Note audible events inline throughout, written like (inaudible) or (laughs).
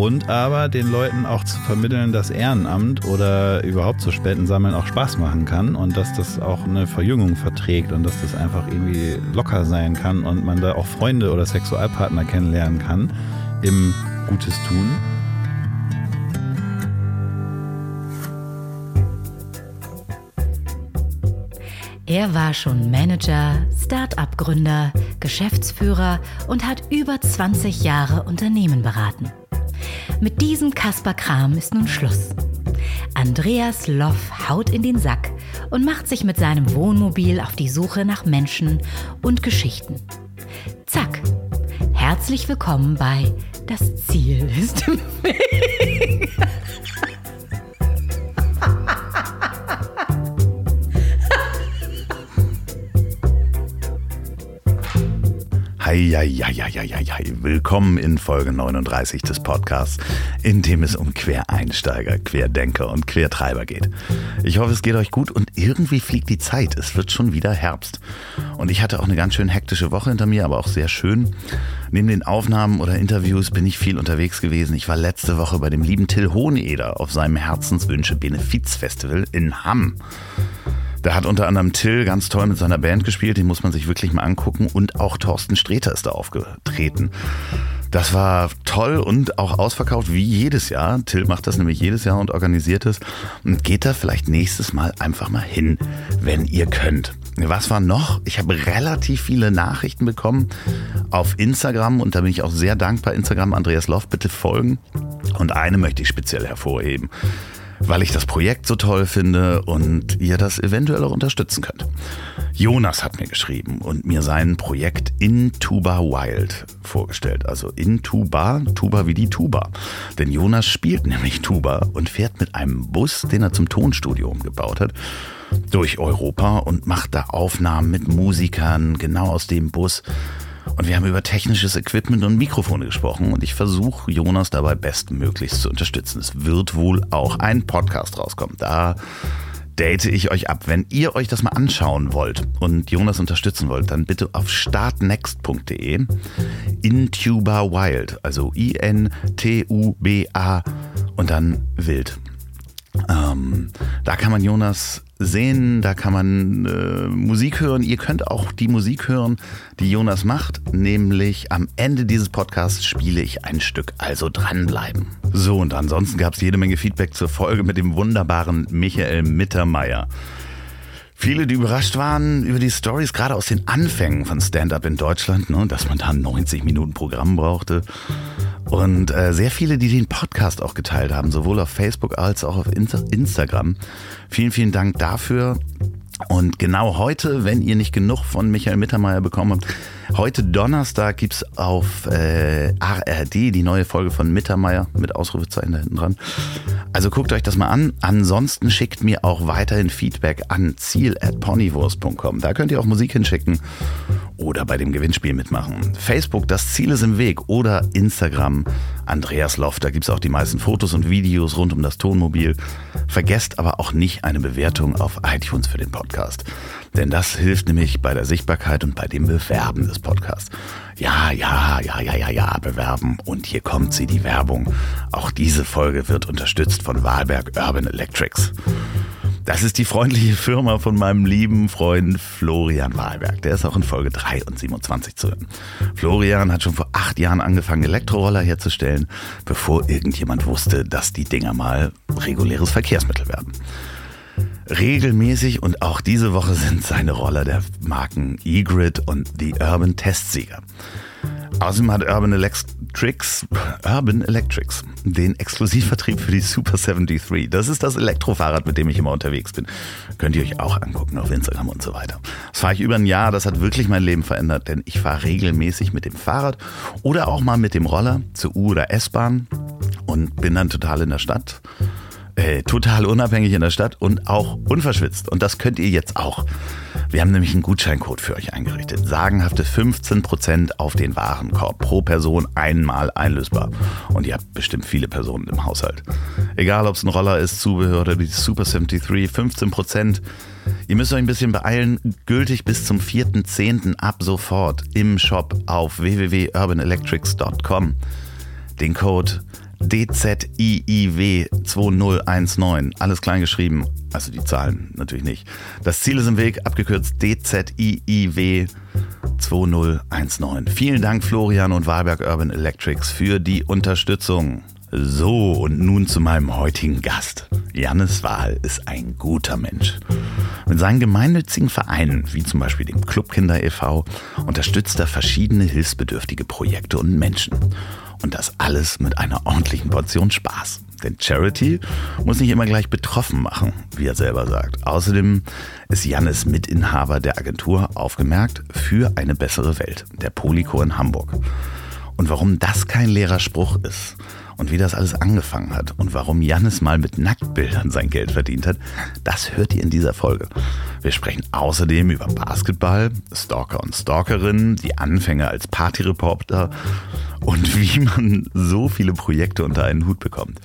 und aber den Leuten auch zu vermitteln, dass Ehrenamt oder überhaupt so Spenden sammeln auch Spaß machen kann und dass das auch eine Verjüngung verträgt und dass das einfach irgendwie locker sein kann und man da auch Freunde oder Sexualpartner kennenlernen kann im Gutes tun. Er war schon Manager, Start-up-Gründer, Geschäftsführer und hat über 20 Jahre Unternehmen beraten. Mit diesem Kasper Kram ist nun Schluss. Andreas Loff haut in den Sack und macht sich mit seinem Wohnmobil auf die Suche nach Menschen und Geschichten. Zack. Herzlich willkommen bei Das Ziel ist im Weg. (laughs) Heieieiei. Willkommen in Folge 39 des Podcasts, in dem es um Quereinsteiger, Querdenker und Quertreiber geht. Ich hoffe, es geht euch gut und irgendwie fliegt die Zeit. Es wird schon wieder Herbst. Und ich hatte auch eine ganz schön hektische Woche hinter mir, aber auch sehr schön. Neben den Aufnahmen oder Interviews bin ich viel unterwegs gewesen. Ich war letzte Woche bei dem lieben Till Hoheneder auf seinem Herzenswünsche Benefizfestival in Hamm. Da hat unter anderem Till ganz toll mit seiner Band gespielt, den muss man sich wirklich mal angucken. Und auch Thorsten Streter ist da aufgetreten. Das war toll und auch ausverkauft wie jedes Jahr. Till macht das nämlich jedes Jahr und organisiert es. Und geht da vielleicht nächstes Mal einfach mal hin, wenn ihr könnt. Was war noch? Ich habe relativ viele Nachrichten bekommen auf Instagram und da bin ich auch sehr dankbar. Instagram Andreas Loff, bitte folgen. Und eine möchte ich speziell hervorheben weil ich das Projekt so toll finde und ihr das eventuell auch unterstützen könnt. Jonas hat mir geschrieben und mir sein Projekt In Tuba Wild vorgestellt. Also in Tuba, Tuba wie die Tuba. Denn Jonas spielt nämlich Tuba und fährt mit einem Bus, den er zum Tonstudio umgebaut hat, durch Europa und macht da Aufnahmen mit Musikern genau aus dem Bus. Und wir haben über technisches Equipment und Mikrofone gesprochen und ich versuche Jonas dabei bestmöglichst zu unterstützen. Es wird wohl auch ein Podcast rauskommen. Da date ich euch ab. Wenn ihr euch das mal anschauen wollt und Jonas unterstützen wollt, dann bitte auf startnext.de Intuba Wild, also I-N-T-U-B-A und dann wild. Ähm, da kann man Jonas sehen, da kann man äh, Musik hören. Ihr könnt auch die Musik hören, die Jonas macht, nämlich am Ende dieses Podcasts spiele ich ein Stück, also dranbleiben. So, und ansonsten gab es jede Menge Feedback zur Folge mit dem wunderbaren Michael Mittermeier. Viele, die überrascht waren über die Stories, gerade aus den Anfängen von Stand-Up in Deutschland, ne, dass man da 90 Minuten Programm brauchte. Und äh, sehr viele, die den Podcast auch geteilt haben, sowohl auf Facebook als auch auf Instagram. Vielen, vielen Dank dafür. Und genau heute, wenn ihr nicht genug von Michael Mittermeier bekommen habt, heute Donnerstag gibt's auf äh, ARD die neue Folge von Mittermeier mit Ausrufezeichen da hinten dran. Also guckt euch das mal an. Ansonsten schickt mir auch weiterhin Feedback an ziel.ponywurst.com. Da könnt ihr auch Musik hinschicken oder bei dem Gewinnspiel mitmachen. Facebook, das Ziel ist im Weg oder Instagram, Andreas Loft. Da gibt es auch die meisten Fotos und Videos rund um das Tonmobil. Vergesst aber auch nicht eine Bewertung auf iTunes für den Podcast. Denn das hilft nämlich bei der Sichtbarkeit und bei dem Bewerben des Podcasts. Ja, ja, ja, ja, ja, ja, bewerben. Und hier kommt sie, die Werbung. Auch diese Folge wird unterstützt von Wahlberg Urban Electrics. Das ist die freundliche Firma von meinem lieben Freund Florian Wahlberg. Der ist auch in Folge 3 und 27 zu hören. Florian hat schon vor acht Jahren angefangen, Elektroroller herzustellen, bevor irgendjemand wusste, dass die Dinger mal reguläres Verkehrsmittel werden. Regelmäßig und auch diese Woche sind seine Roller der Marken E-Grid und The Urban Testsieger. Außerdem hat Urban Electrics, Urban Electrics den Exklusivvertrieb für die Super 73. Das ist das Elektrofahrrad, mit dem ich immer unterwegs bin. Könnt ihr euch auch angucken auf Instagram und so weiter. Das fahre ich über ein Jahr, das hat wirklich mein Leben verändert, denn ich fahre regelmäßig mit dem Fahrrad oder auch mal mit dem Roller zur U- oder S-Bahn und bin dann total in der Stadt äh, total unabhängig in der Stadt und auch unverschwitzt. Und das könnt ihr jetzt auch. Wir haben nämlich einen Gutscheincode für euch eingerichtet. Sagenhafte 15% auf den Warenkorb. Pro Person einmal einlösbar. Und ihr habt bestimmt viele Personen im Haushalt. Egal, ob es ein Roller ist, Zubehör oder die Super 73, 15%. Ihr müsst euch ein bisschen beeilen. Gültig bis zum 4.10. ab sofort im Shop auf www.urbanelectrics.com. Den Code DZIIW 2019. Alles klein geschrieben. Also die Zahlen natürlich nicht. Das Ziel ist im Weg, abgekürzt DZIIW 2019. Vielen Dank Florian und Wahlberg Urban Electrics für die Unterstützung. So, und nun zu meinem heutigen Gast. Jannis Wahl ist ein guter Mensch. Mit seinen gemeinnützigen Vereinen, wie zum Beispiel dem Clubkinder e.V., unterstützt er verschiedene hilfsbedürftige Projekte und Menschen. Und das alles mit einer ordentlichen Portion Spaß. Denn Charity muss nicht immer gleich betroffen machen, wie er selber sagt. Außerdem ist Jannis Mitinhaber der Agentur aufgemerkt für eine bessere Welt, der Polyco in Hamburg. Und warum das kein leerer Spruch ist und wie das alles angefangen hat und warum Jannis mal mit Nacktbildern sein Geld verdient hat, das hört ihr in dieser Folge. Wir sprechen außerdem über Basketball, Stalker und Stalkerinnen, die Anfänge als Partyreporter und (laughs) wie man so viele Projekte unter einen Hut bekommt.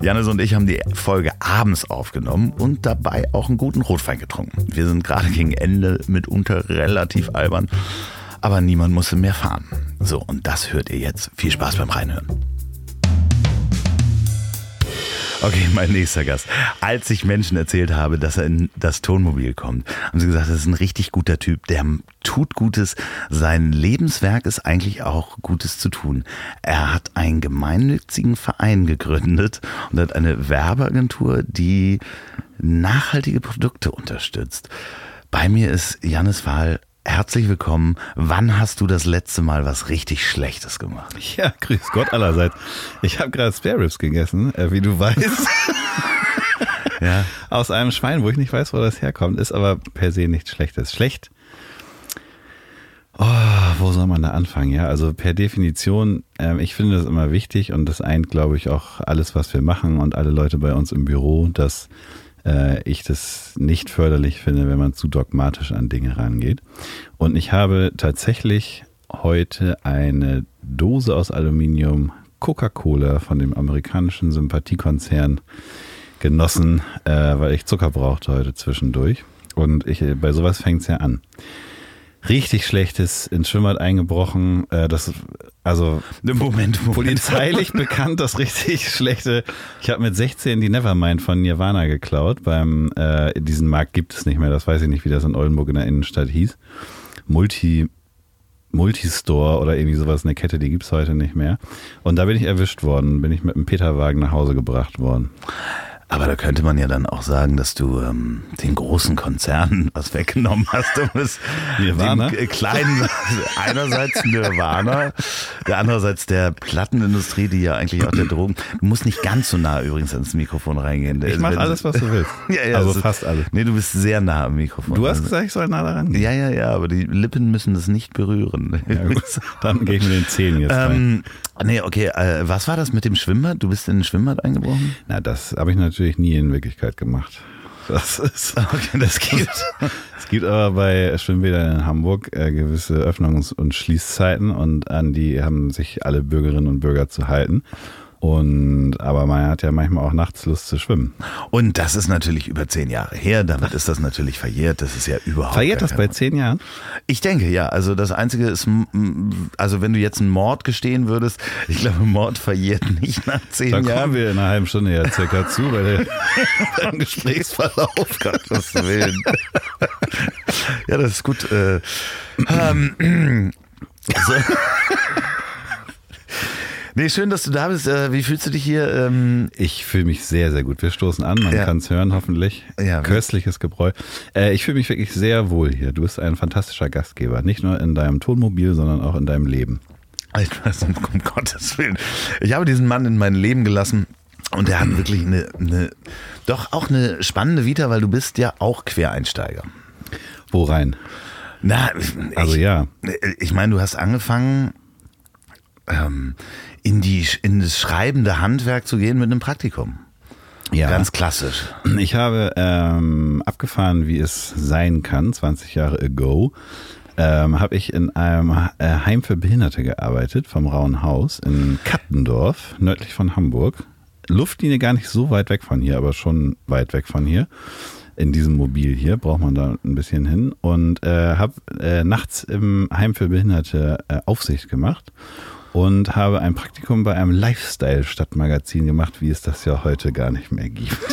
Janis und ich haben die Folge abends aufgenommen und dabei auch einen guten Rotwein getrunken. Wir sind gerade gegen Ende mitunter relativ albern, aber niemand musste mehr fahren. So, und das hört ihr jetzt. Viel Spaß beim Reinhören. Okay, (laughs) mein nächster Gast. Als ich Menschen erzählt habe, dass er in das Tonmobil kommt, haben sie gesagt, das ist ein richtig guter Typ, der tut Gutes. Sein Lebenswerk ist eigentlich auch Gutes zu tun. Er hat einen gemeinnützigen Verein gegründet und hat eine Werbeagentur, die nachhaltige Produkte unterstützt. Bei mir ist Janis Wahl herzlich willkommen. Wann hast du das letzte Mal was richtig Schlechtes gemacht? Ja, grüß Gott allerseits. Ich habe gerade Spare Ribs gegessen, äh, wie du weißt. (laughs) ja. Aus einem Schwein, wo ich nicht weiß, wo das herkommt, ist aber per se nichts Schlechtes. Schlecht. Oh, wo soll man da anfangen? Ja, also per Definition, äh, ich finde das immer wichtig und das eint, glaube ich, auch alles, was wir machen und alle Leute bei uns im Büro, dass äh, ich das nicht förderlich finde, wenn man zu dogmatisch an Dinge rangeht. Und ich habe tatsächlich heute eine Dose aus Aluminium Coca-Cola von dem amerikanischen Sympathiekonzern genossen, äh, weil ich Zucker brauchte heute zwischendurch. Und ich, bei sowas fängt es ja an richtig schlechtes ins Schwimmbad eingebrochen. Äh, das also Moment, Moment. polizeilich bekannt, das richtig schlechte. Ich habe mit 16 die Nevermind von Nirvana geklaut. Beim äh, diesen Markt gibt es nicht mehr. Das weiß ich nicht, wie das in Oldenburg in der Innenstadt hieß. Multi Multistore oder irgendwie sowas, eine Kette, die gibt es heute nicht mehr. Und da bin ich erwischt worden, bin ich mit einem Peterwagen nach Hause gebracht worden. Aber da könnte man ja dann auch sagen, dass du ähm, den großen Konzernen (laughs) was weggenommen hast, um es Nirvana? dem kleinen, (laughs) einerseits Nirvana, der andererseits der Plattenindustrie, die ja eigentlich auch der (clears throat) Drogen, du musst nicht ganz so nah übrigens ans Mikrofon reingehen. Ich mache alles, was du willst. (laughs) ja, ja, also fast alles. Nee, du bist sehr nah am Mikrofon. Du hast gesagt, ich soll nah daran gehen. Ja, ja, ja, aber die Lippen müssen das nicht berühren. Ja, gut. Dann gehe ich mit den Zähnen jetzt ähm, Nee, okay, äh, was war das mit dem Schwimmbad? Du bist in ein Schwimmbad eingebrochen? Na, das habe ich natürlich natürlich nie in Wirklichkeit gemacht. Das ist, (laughs) okay, das gibt. (laughs) es gibt aber bei Schwimmbädern in Hamburg äh, gewisse Öffnungs- und Schließzeiten und an die haben sich alle Bürgerinnen und Bürger zu halten. Und aber man hat ja manchmal auch nachts Lust zu schwimmen. Und das ist natürlich über zehn Jahre her. Damit ist das natürlich verjährt. Das ist ja überhaupt. Verjährt das bei zehn Jahren? Ich denke ja. Also das Einzige ist, also wenn du jetzt einen Mord gestehen würdest, ich glaube, Mord verjährt nicht nach zehn da Jahren. Da kommen wir in einer halben Stunde ja circa zu bei dem (laughs) Gesprächsverlauf. Gottes Willen. ja, das ist gut. Äh, ähm, (clears throat) so. Nee, schön, dass du da bist. Äh, wie fühlst du dich hier? Ähm ich fühle mich sehr, sehr gut. Wir stoßen an, man ja. kann es hören, hoffentlich. Ja, Köstliches Gebräu. Äh, ich fühle mich wirklich sehr wohl hier. Du bist ein fantastischer Gastgeber. Nicht nur in deinem Tonmobil, sondern auch in deinem Leben. Ich weiß, um Gottes Willen. Ich habe diesen Mann in mein Leben gelassen. Und er hat wirklich eine, eine, doch auch eine spannende Vita, weil du bist ja auch Quereinsteiger. Wo rein? Na, also ich, ja. Ich meine, du hast angefangen ähm, in, die, in das schreibende Handwerk zu gehen mit einem Praktikum. Ja. Ganz klassisch. Ich habe ähm, abgefahren, wie es sein kann, 20 Jahre ago. Ähm, habe ich in einem äh, Heim für Behinderte gearbeitet, vom Rauen Haus in Kattendorf, nördlich von Hamburg. Luftlinie gar nicht so weit weg von hier, aber schon weit weg von hier. In diesem Mobil hier braucht man da ein bisschen hin. Und äh, habe äh, nachts im Heim für Behinderte äh, Aufsicht gemacht und habe ein Praktikum bei einem Lifestyle-Stadtmagazin gemacht, wie es das ja heute gar nicht mehr gibt. (laughs)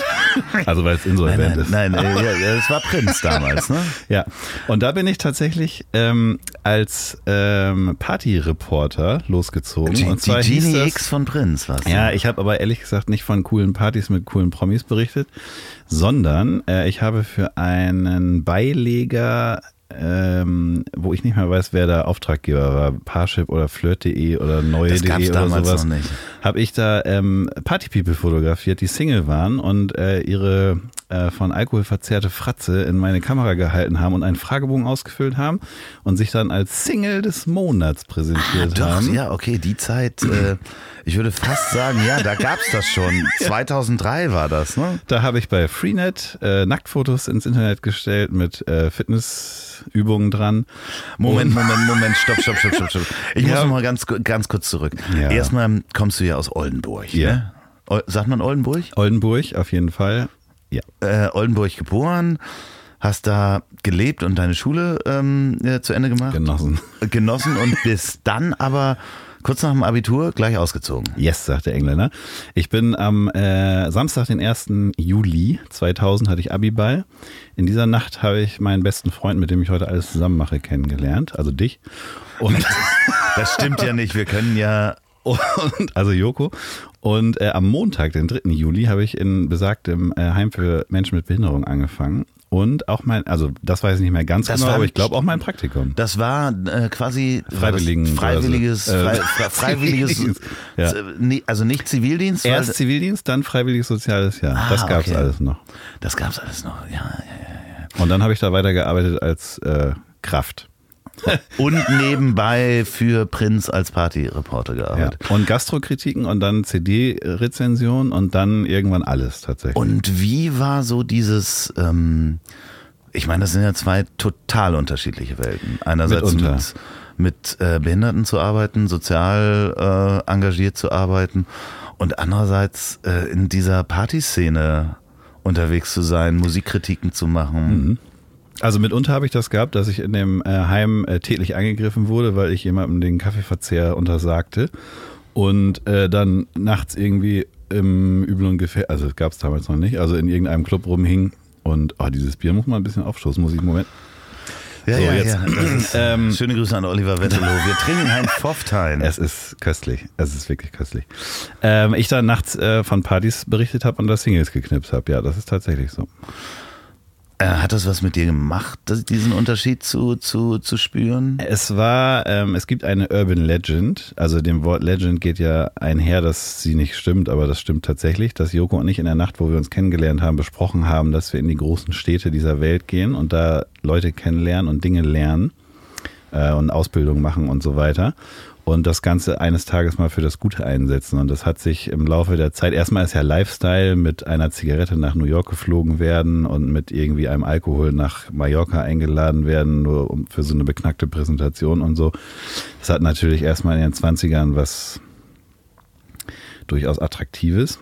Also weil es insolvent ist. Nein, nein, äh, ja, das war Prinz damals, ne? (laughs) Ja, und da bin ich tatsächlich ähm, als ähm, Partyreporter losgezogen. Die, und zwar die Genie X von Prinz war Ja, ich habe aber ehrlich gesagt nicht von coolen Partys mit coolen Promis berichtet, sondern äh, ich habe für einen Beileger ähm, wo ich nicht mehr weiß, wer der Auftraggeber war, Parship oder Flirt.de oder Neue.de oder damals sowas, habe ich da ähm, Partypeople fotografiert, die Single waren und äh, ihre äh, von Alkohol verzerrte Fratze in meine Kamera gehalten haben und einen Fragebogen ausgefüllt haben und sich dann als Single des Monats Ah, präsentiert doch, haben. ja, okay, die Zeit, äh, ich würde fast sagen, ja, da gab's das schon. (laughs) 2003 war das, ne? Da habe ich bei Freenet äh, Nacktfotos ins Internet gestellt mit äh, Fitnessübungen dran. Moment, Moment, Moment, stopp, stopp, stopp, stopp, stopp. Ich Ja. muss noch mal ganz, ganz kurz zurück. Ja. Erstmal kommst du ja aus Oldenburg, Ja. ne? Sagt man Oldenburg? Oldenburg auf jeden Fall. Ja. Äh, Oldenburg geboren, hast da gelebt und deine Schule ähm, ja, zu Ende gemacht, Genossen. genossen und (laughs) bist dann aber kurz nach dem Abitur gleich ausgezogen. Yes, sagt der Engländer. Ich bin am äh, Samstag, den 1. Juli 2000, hatte ich Abiball. In dieser Nacht habe ich meinen besten Freund, mit dem ich heute alles zusammen mache, kennengelernt. Also dich. Und, Das stimmt ja nicht, wir können ja und also Joko. Und äh, am Montag, den 3. Juli, habe ich in besagtem äh, Heim für Menschen mit Behinderung angefangen. Und auch mein, also das weiß ich nicht mehr ganz Das genau, war- aber ich glaube auch mein Praktikum. Das war äh, quasi Freiwilligen- freiwilliges, äh, frei, (laughs) frei, freiwilliges, ja. also nicht Zivildienst, weil- Erst Zivildienst, dann freiwilliges soziales Jahr. Ah, das gab's okay. alles noch. das gab's alles noch. Ja, ja, ja. Und dann habe ich da weitergearbeitet als äh, Kraft. (laughs) Und nebenbei für Prinz als Partyreporter Ja. gearbeitet. Und Gastrokritiken und dann CD-Rezension und dann irgendwann alles tatsächlich. Und wie war so dieses, ähm, ich meine, das sind ja zwei total unterschiedliche Welten. Einerseits Mitunter. mit, mit äh, Behinderten zu arbeiten, sozial äh, engagiert zu arbeiten und andererseits äh, in dieser Partyszene unterwegs zu sein, Musikkritiken zu machen. Also mitunter habe ich das gehabt, dass ich in dem äh, Heim äh, tätlich angegriffen wurde, weil ich jemandem den Kaffeeverzehr untersagte und äh, dann nachts irgendwie im Übel und Gefähr, also gab es damals noch nicht, also in irgendeinem Club rumhing und oh, dieses Bier muss man ein bisschen aufstoßen, muss ich einen Moment. Ja, So, ja, jetzt. ja. Das ist, (clears throat) Ähm, schöne Grüße an Oliver Wettelow. Wir trinken ein Pfofftein. Es ist köstlich. Es ist wirklich köstlich. Ähm, ich dann nachts äh, von Partys berichtet habe und da Singles geknipst habe. Ja, das ist tatsächlich so. Äh, hat das was mit dir gemacht, diesen Unterschied zu, zu, zu spüren? Es war, ähm, es gibt eine Urban Legend. Also dem Wort Legend geht ja einher, dass sie nicht stimmt, aber das stimmt tatsächlich, dass Joko und ich in der Nacht, wo wir uns kennengelernt haben, besprochen haben, dass wir in die großen Städte dieser Welt gehen und da Leute kennenlernen und Dinge lernen äh, und Ausbildung machen und so weiter. Und das Ganze eines Tages mal für das Gute einsetzen. Und das hat sich im Laufe der Zeit, erstmal ist ja Lifestyle mit einer Zigarette nach New York geflogen werden und mit irgendwie einem Alkohol nach Mallorca eingeladen werden, nur um für so eine beknackte Präsentation und so. Das hat natürlich erstmal in den 20ern was durchaus Attraktives.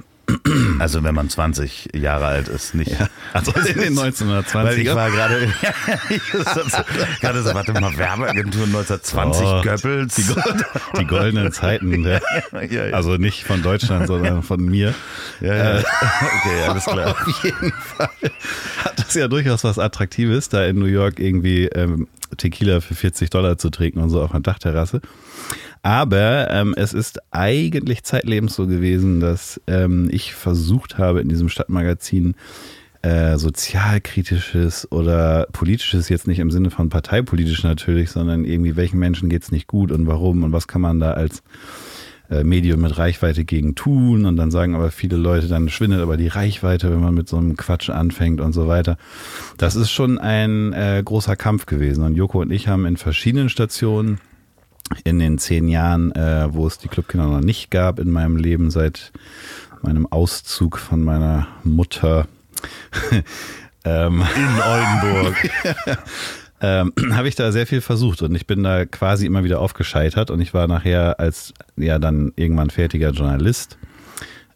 Also wenn man 20 Jahre alt ist, nicht. Also (laughs) in den 1920ern. Weil ich war gerade, (laughs) gerade so, warte mal, Werbeagentur 1920 Oh, Goebbels. Die, Gold, die goldenen Zeiten. (laughs) Ja, ja. also nicht von Deutschland, sondern von mir. ja, ja. Okay, alles klar. Auf jeden Fall hat das ja durchaus was Attraktives, da in New York irgendwie ähm, Tequila für 40 Dollar zu trinken und so auf einer Dachterrasse. Aber ähm, es ist eigentlich zeitlebens so gewesen, dass ähm, ich versucht habe, in diesem Stadtmagazin äh, sozialkritisches oder politisches, jetzt nicht im Sinne von parteipolitisch natürlich, sondern irgendwie, welchen Menschen geht's nicht gut und warum und was kann man da als Medium mit Reichweite gegen tun und dann sagen aber viele Leute, dann schwindet aber die Reichweite, wenn man mit so einem Quatsch anfängt und so weiter. Das ist schon ein äh, großer Kampf gewesen und Joko und ich haben in verschiedenen Stationen in den zehn Jahren, äh, wo es die Clubkinder noch nicht gab in meinem Leben, seit meinem Auszug von meiner Mutter (laughs) ähm, In Oldenburg. (laughs) ähm, (clears throat) habe ich da sehr viel versucht und ich bin da quasi immer wieder aufgescheitert und ich war nachher als ja dann irgendwann fertiger Journalist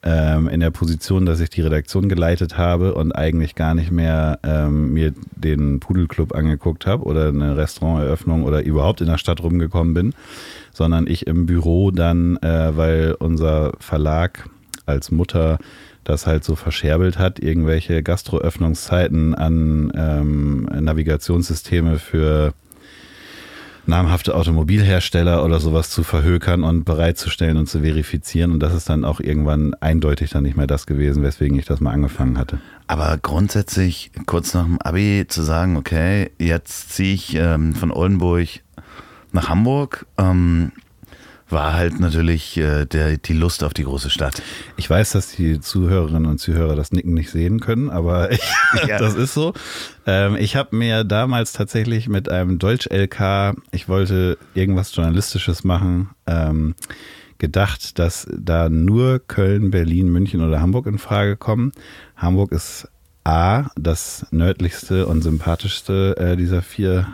ähm, in der Position, dass ich die Redaktion geleitet habe und eigentlich gar nicht mehr ähm, mir den Pudelclub angeguckt habe oder eine Restauranteröffnung oder überhaupt in der Stadt rumgekommen bin, sondern ich im Büro dann, äh, weil unser Verlag als Mutter das halt so verscherbelt hat, irgendwelche Gastroöffnungszeiten an ähm, Navigationssysteme für namhafte Automobilhersteller oder sowas zu verhökern und bereitzustellen und zu verifizieren. Und das ist dann auch irgendwann eindeutig dann nicht mehr das gewesen, weswegen ich das mal angefangen hatte. Aber grundsätzlich kurz nach dem Abi zu sagen, okay, jetzt ziehe ich ähm, von Oldenburg nach Hamburg. Ähm, war halt natürlich äh, der, die Lust auf die große Stadt. Ich weiß, dass die Zuhörerinnen und Zuhörer das Nicken nicht sehen können, aber (laughs) ich, ja. das ist so. Ähm, ich habe mir damals tatsächlich mit einem Deutsch-LK, ich wollte irgendwas Journalistisches machen, ähm, gedacht, dass da nur Köln, Berlin, München oder Hamburg in Frage kommen. Hamburg ist A, das nördlichste und sympathischste äh, dieser vier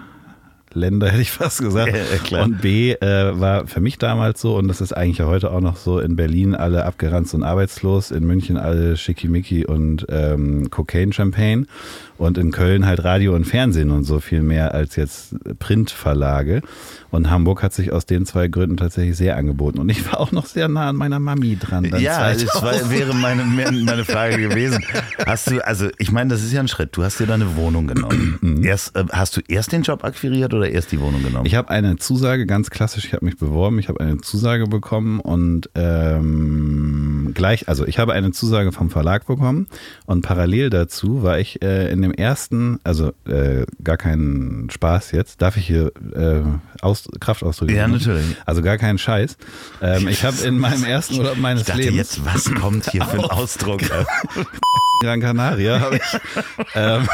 Länder, hätte ich fast gesagt. Ja, und B äh, war für mich damals so, und das ist eigentlich ja heute auch noch so, in Berlin alle abgeranzt und arbeitslos, in München alle Schickimicki und ähm, Cocaine Champagne und in Köln halt Radio und Fernsehen und so viel mehr als jetzt Printverlage. Und Hamburg hat sich aus den zwei Gründen tatsächlich sehr angeboten. Und ich war auch noch sehr nah an meiner Mami dran. ja, das war, wäre (laughs) meine, meine Frage gewesen. Hast du, also ich meine, das ist ja ein Schritt. Du hast dir deine Wohnung genommen. Mhm. erst, äh, hast du erst den Job akquiriert oder erst die Wohnung genommen? Ich habe eine Zusage, ganz klassisch, ich habe mich beworben, ich habe eine Zusage bekommen und ähm, gleich, also ich habe eine Zusage vom Verlag bekommen und parallel dazu war ich äh, in dem ersten, also äh, gar keinen Spaß jetzt, darf ich hier äh, aus, Kraftausdrücke. Ja, natürlich. Also gar keinen Scheiß. Ähm, ich habe in meinem ersten Urlaub meines ich dachte Lebens. jetzt, was kommt hier für ein Ausdruck? (laughs) Gran Canaria habe ich ähm,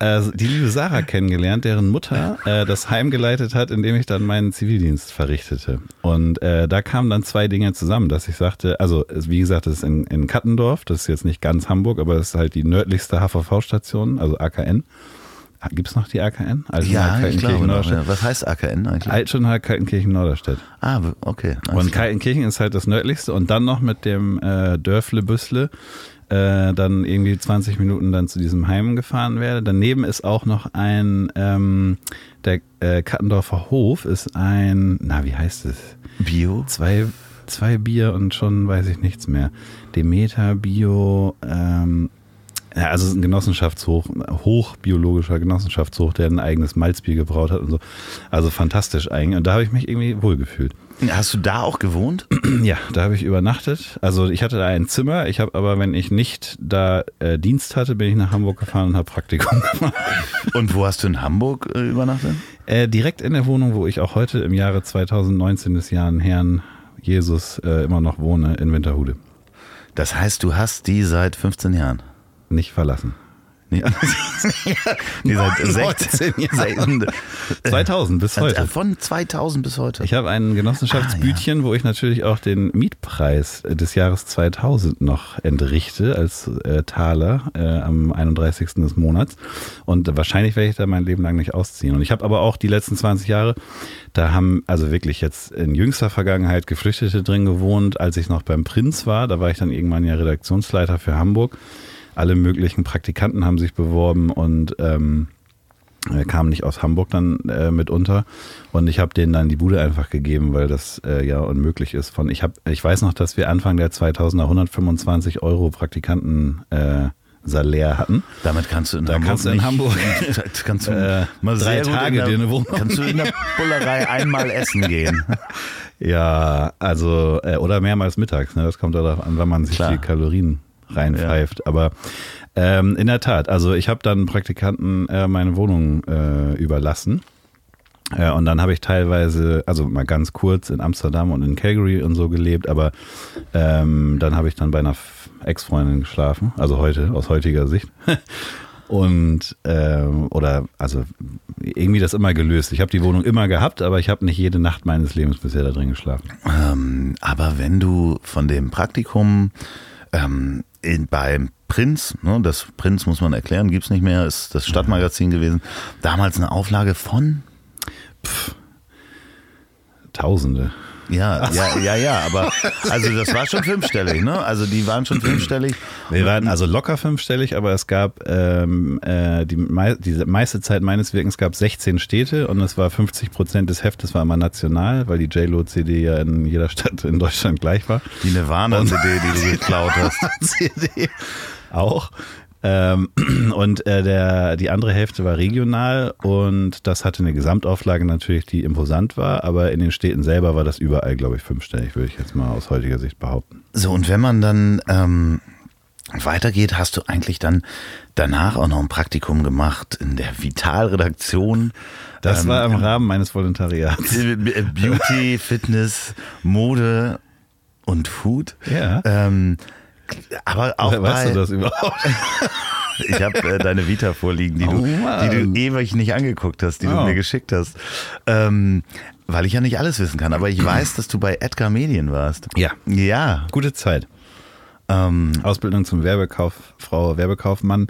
äh, die liebe Sarah kennengelernt, deren Mutter äh, das Heim geleitet hat, in dem ich dann meinen Zivildienst verrichtete. Und äh, da kamen dann zwei Dinge zusammen, dass ich sagte, also wie gesagt, das ist in, in Kattendorf, das ist jetzt nicht ganz Hamburg, aber das ist halt die nördlichste HVV-Station, also AKN. Gibt es noch die AKN? Also ja, ich glaube noch, ja. Was heißt AKN eigentlich? Altschönheit, Kaltenkirchen, Norderstedt. Ah, okay. Und Kaltenkirchen ist halt das nördlichste und dann noch mit dem äh, Dörfle Büssle äh, dann irgendwie 20 Minuten dann zu diesem Heim gefahren werde. Daneben ist auch noch ein, ähm, der äh, Kattendorfer Hof ist ein, na, wie heißt es? Bio? Zwei, zwei Bier und schon weiß ich nichts mehr. Demeter, Bio, ähm, ja, also es ist ein Genossenschaftshoch, hochbiologischer Genossenschaftshoch, der ein eigenes Malzbier gebraut hat und so. Also fantastisch eigentlich. Und da habe ich mich irgendwie wohlgefühlt. Hast du da auch gewohnt? (clears throat) Ja, da habe ich übernachtet. Also ich hatte da ein Zimmer. Ich habe aber, wenn ich nicht da äh, Dienst hatte, bin ich nach Hamburg gefahren und habe Praktikum (laughs) gemacht. Und wo hast du in Hamburg äh, übernachtet? Äh, direkt in der Wohnung, wo ich auch heute im Jahre 2019 des Jahren Herrn Jesus äh, immer noch wohne, in Winterhude. Das heißt, du hast die seit 15 Jahren? nicht verlassen. Nee, (laughs) nee, seit 16 Jahren. 2000 bis heute. Von 2000 bis heute. Ich habe ein Genossenschaftsbütchen, ah, ja. wo ich natürlich auch den Mietpreis des Jahres 2000 noch entrichte als äh, Taler äh, am 31. des Monats. Und wahrscheinlich werde ich da mein Leben lang nicht ausziehen. Und ich habe aber auch die letzten 20 Jahre, da haben also wirklich jetzt in jüngster Vergangenheit Geflüchtete drin gewohnt. Als ich noch beim Prinz war, da war ich dann irgendwann ja Redaktionsleiter für Hamburg alle möglichen Praktikanten haben sich beworben und ähm, kamen nicht aus Hamburg dann äh, mit unter und ich habe denen dann die Bude einfach gegeben, weil das äh, ja unmöglich ist. Von ich habe, ich weiß noch, dass wir Anfang der 2000er 125 Euro Praktikanten äh, Salär hatten. Damit kannst du in da Hamburg kannst du in Hamburg (laughs) kannst du (laughs) äh, mal drei Tage der, dir eine Wohnung. Kannst du in der Bullerei einmal essen gehen? (laughs) Ja, also äh, oder mehrmals mittags. Ne? Das kommt darauf an, wann man sich Klar. die Kalorien reinpfeift. Ja. Aber ähm, in der Tat, also ich habe dann Praktikanten äh, meine Wohnung äh, überlassen. Ja, und dann habe ich teilweise, also mal ganz kurz in Amsterdam und in Calgary und so gelebt, aber ähm, dann habe ich dann bei einer Ex-Freundin geschlafen, also heute, aus heutiger Sicht. (laughs) und ähm, oder also irgendwie das immer gelöst. Ich habe die Wohnung immer gehabt, aber ich habe nicht jede Nacht meines Lebens bisher da drin geschlafen. Ähm, aber wenn du von dem Praktikum ähm, in, beim Prinz, ne, das Prinz muss man erklären, gibt es nicht mehr, ist das Stadtmagazin gewesen. Damals eine Auflage von? Pff, Tausende. Ja, ja, ja, ja, aber also das war schon fünfstellig, ne? Also die waren schon fünfstellig. Wir waren also locker fünfstellig, aber es gab ähm, äh, die, mei die meiste Zeit meines Wirkens gab 16 Städte und es war 50 Prozent des Heftes war immer national, weil die JLo-CD ja in jeder Stadt in Deutschland gleich war. Die Nirvana-CD, die du geklaut hast. (laughs) CD auch. Ähm, (clears throat) und äh, der, die andere Hälfte war regional und das hatte eine Gesamtauflage natürlich, die imposant war, aber in den Städten selber war das überall, glaube ich, fünfstellig, würde ich jetzt mal aus heutiger Sicht behaupten. So, und wenn man dann ähm, weitergeht, hast du eigentlich dann danach auch noch ein Praktikum gemacht in der Vital-Redaktion. Das ähm, war im Rahmen meines Volontariats. (laughs) Beauty, Fitness, Mode und Food. Ja. Ähm, aber auch Woher weißt du das überhaupt? (laughs) Ich habe äh, deine Vita vorliegen, die, Oh du, Mann. die du ewig nicht angeguckt hast, die du Oh. mir geschickt hast. Ähm, weil ich ja nicht alles wissen kann. Aber ich weiß, dass du bei Edgar Medien warst. Ja. Ja. Gute Zeit. Ähm, Ausbildung zum Werbekauffrau, Werbekaufmann.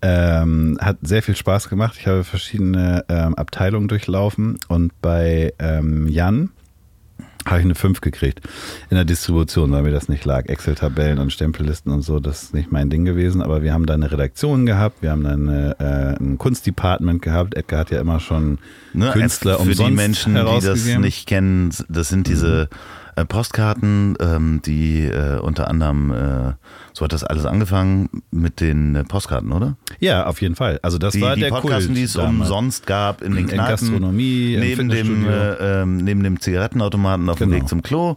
Ähm, hat sehr viel Spaß gemacht. Ich habe verschiedene ähm, Abteilungen durchlaufen und bei ähm, Jan habe ich eine 5 gekriegt. In der Distribution, weil mir das nicht lag. Excel-Tabellen und Stempellisten und so, das ist nicht mein Ding gewesen. Aber wir haben da eine Redaktion gehabt, wir haben da eine, äh, ein Kunstdepartment gehabt. Edgar hat ja immer schon ne, Künstler für umsonst die Menschen, die das nicht kennen, das sind diese äh, Postkarten, ähm, die äh, unter anderem, äh, so hat das alles angefangen mit den äh, Postkarten, oder? Ja, auf jeden Fall. Also das Die, war die der Podcasten, Kult die es damals. umsonst gab in den In Kneipen. Gastronomie, im neben dem, äh, ähm, neben dem Zigarettenautomaten auf dem Genau. Weg zum Klo.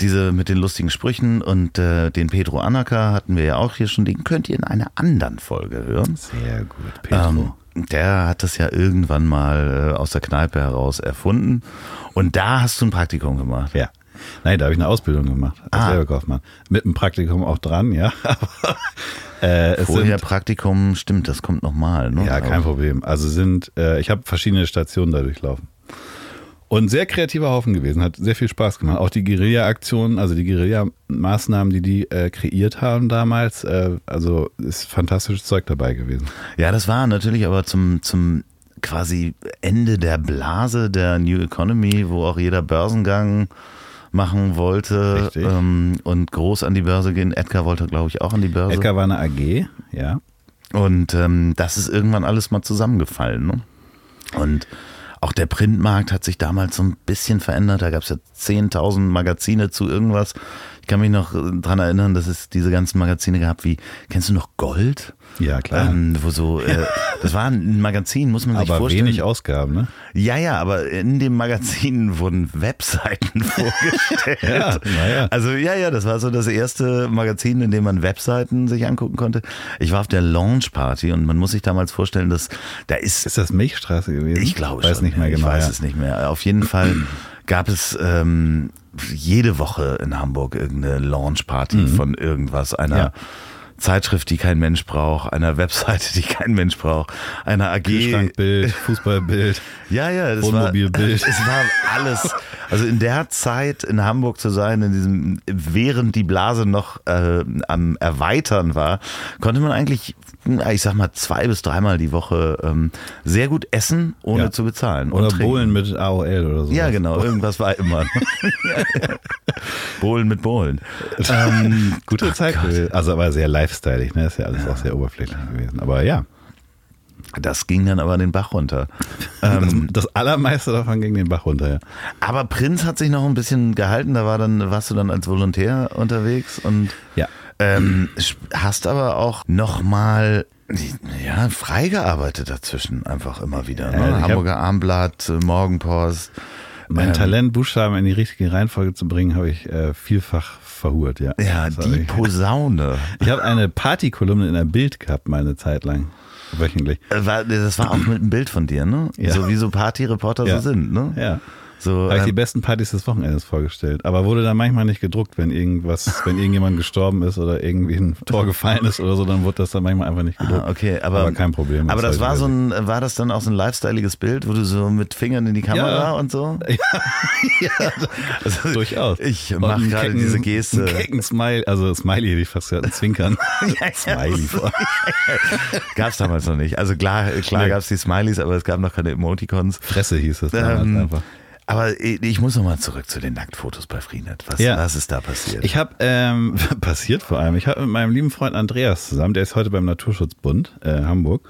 Diese mit den lustigen Sprüchen und den Pedro Anaka hatten wir ja auch hier schon. Den könnt ihr in einer anderen Folge hören. Sehr gut, Pedro. Ähm, der hat das ja irgendwann mal aus der Kneipe heraus erfunden. Und da hast du ein Praktikum gemacht. Ja. Nein, da habe ich eine Ausbildung gemacht als Ah. Werbekaufmann. Mit einem Praktikum auch dran, ja. (laughs) Aber äh, Vorher sind, Praktikum, stimmt, das kommt nochmal. Ne? ja, kein Problem. Also sind, äh, ich habe verschiedene Stationen da durchlaufen. Und sehr kreativer Haufen gewesen, hat sehr viel Spaß gemacht. Auch die Guerilla-Aktionen, also die Guerilla-Maßnahmen, die die äh, kreiert haben damals, äh, also ist fantastisches Zeug dabei gewesen. Ja, das war natürlich aber zum, zum quasi Ende der Blase der New Economy, wo auch jeder Börsengang machen wollte ähm, und groß an die Börse gehen. Edgar wollte, glaube ich, auch an die Börse. Edgar war eine AG, ja. Und ähm, das ist irgendwann alles mal zusammengefallen. Ne? Und auch der Printmarkt hat sich damals so ein bisschen verändert. Da gab es ja 10.000 Magazine zu irgendwas. Ich kann mich noch dran erinnern, dass es diese ganzen Magazine gab wie, kennst du noch Gold? Ja, klar. Ähm, wo so, äh, das war ein Magazin, muss man sich Aber vorstellen. wenig Ausgaben, ne? Ja, ja, aber in dem Magazin (laughs) wurden Webseiten (laughs) vorgestellt. Ja, ja. Also ja, ja, das war so das erste Magazin, in dem man Webseiten sich angucken konnte. Ich war auf der Launch Party und man muss sich damals vorstellen, dass da ist, Ist das Milchstraße gewesen? ich glaube Weiß schon, nicht mehr genau. Ich weiß ja. es nicht mehr. Auf jeden Fall gab es ähm, jede Woche in Hamburg irgendeine Launch Party von irgendwas, einer Mhm. Ja. Zeitschrift, die kein Mensch braucht, einer Webseite, die kein Mensch braucht, einer AG. Kühlschrankbild, Fußballbild. (laughs) Ja, ja, das war, Wohnmobilbild. (laughs) es war alles. Also in der Zeit in Hamburg zu sein, in diesem, während die Blase noch äh, am Erweitern war, konnte man eigentlich, ich sag mal, zwei bis dreimal die Woche ähm, sehr gut essen, ohne Ja. zu bezahlen. Oder. Bohlen mit AOL oder so. Ja, genau, irgendwas war immer. (laughs) Bohlen mit Bohlen. Ähm, Gute Zeit. Also aber sehr lifestyleig, ne? Ist ja alles auch sehr oberflächlich gewesen. Aber ja, Das ging dann aber den Bach runter. (laughs) Ähm, das, das allermeiste davon ging den Bach runter, ja. aber Prinz hat sich noch ein bisschen gehalten. Da war dann, warst du dann als Volontär unterwegs und Ja. ähm, hast aber auch nochmal ja, freigearbeitet dazwischen einfach immer wieder. Ja, Ne? hab- Hamburger Armblatt, äh, Morgenpost. Mein Ähm, Talent, Buchstaben in die richtige Reihenfolge zu bringen, habe ich äh, vielfach verhurt, ja. Ja, Das die ich Posaune. (laughs) ich habe eine Partykolumne in der Bild gehabt, meine Zeit lang. Wöchentlich. Äh, war- Das war auch mit einem Bild von dir, ne? Ja. So wie so Partyreporter Ja. so sind, ne? Ja. So, Habe ich die ähm, besten Partys des Wochenendes vorgestellt. Aber wurde dann manchmal nicht gedruckt, wenn irgendwas, (laughs) wenn irgendjemand gestorben ist oder irgendwie ein Tor gefallen ist oder so, dann wurde das dann manchmal einfach nicht gedruckt. Ah, okay, aber, aber kein Problem. Aber das war so ein, war das dann auch so ein lifestyleiges Bild, wo du so mit Fingern in die Kamera Ja. und so? (laughs) ja, (laughs) Also, durchaus. Ich mache gerade kecken- diese Geste. Kecken Smiley, also Smiley hätte ich fast gesagt, ein Zwinkern. Smiley vor. Gab's damals noch nicht. Also klar, klar Nee. gab's die Smileys, aber es gab noch keine Emoticons. Fresse hieß es damals Ähm, einfach. Aber ich muss nochmal zurück zu den Nacktfotos bei Freenet. Was, Ja. was ist da passiert? Ich habe, ähm, (laughs) passiert vor allem, ich habe mit meinem lieben Freund Andreas zusammen, der ist heute beim Naturschutzbund äh, Hamburg,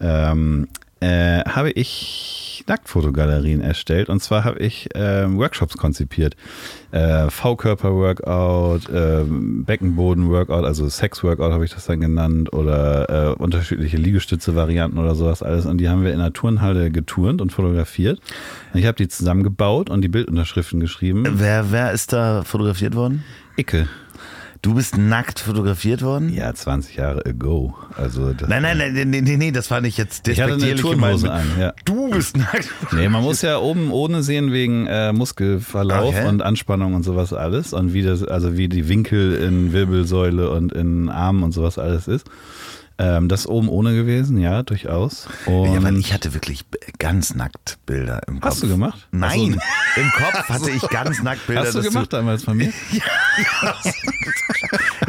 ähm, äh, habe ich Nacktfotogalerien erstellt und zwar habe ich ähm, Workshops konzipiert. Äh, V-Körper-Workout, ähm, Beckenboden-Workout, also Sex-Workout habe ich das dann genannt oder äh, unterschiedliche Liegestütze-Varianten oder sowas alles und die haben wir in der Turnhalle geturnt und fotografiert. Und ich habe die zusammengebaut und die Bildunterschriften geschrieben. wer, wer ist da fotografiert worden? Icke. Du bist nackt fotografiert worden? Ja, 20 Jahre ago. Also das, Nein, nein, nein, nee, nee, nee, das fand ich jetzt Ich hatte eine Turnhose an, ja. Du bist nackt. Nee, man muss ja oben ohne sehen wegen äh, Muskelverlauf Okay. und Anspannung und sowas alles und wie das, also wie die Winkel in Wirbelsäule und in Armen und sowas alles ist. Ähm, das oben ohne gewesen, ja, durchaus. Und Ja, weil ich hatte wirklich ganz nackt Bilder im Kopf. Hast du gemacht? Nein, (laughs) im Kopf hatte ich ganz nackt Bilder. Hast du gemacht damals von mir? (laughs)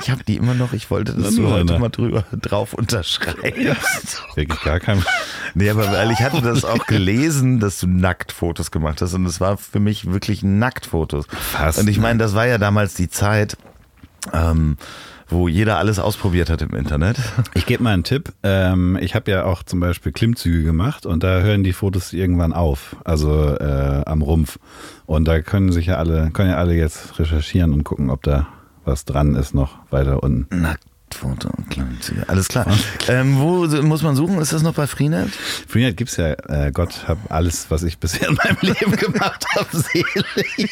Ich habe die immer noch, ich wollte, dass Na, du heute mal drüber drauf unterschreibst. Wirklich gar kein. Nee, aber weil ich hatte das auch gelesen, dass du Nacktfotos gemacht hast und es war für mich wirklich Nacktfotos. Fast, und ich ne? meine, das war ja damals die Zeit, ähm, wo jeder alles ausprobiert hat im Internet. Ich gebe mal einen Tipp. Ähm, ich habe ja auch zum Beispiel Klimmzüge gemacht und da hören die Fotos irgendwann auf, also äh, am Rumpf. Und da können sich ja alle, können ja alle jetzt recherchieren und gucken, ob da was dran ist noch weiter unten. Nacktfoto, Klimmzüge, alles klar. Ähm, wo muss man suchen? Ist das noch bei Freenet? Freenet gibt's ja, äh, Gott, hab alles, was ich bisher in meinem (laughs) Leben gemacht habe, selig.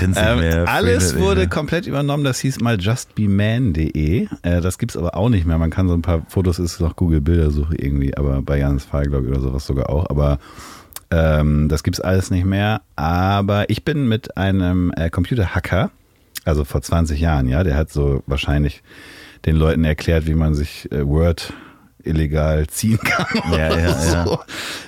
Ähm, alles Freenet, wurde komplett übernommen. Das hieß mal justbeman.de. Äh, das gibt's aber auch nicht mehr. Man kann so ein paar Fotos, ist noch Google Bildersuche irgendwie, aber bei Janis ich, oder sowas sogar auch. Aber ähm, das gibt's alles nicht mehr. Aber ich bin mit einem äh, Computerhacker, also vor 20 Jahren, ja, der hat so wahrscheinlich den Leuten erklärt, wie man sich äh, Word illegal ziehen kann. Ja, ja, so. ja.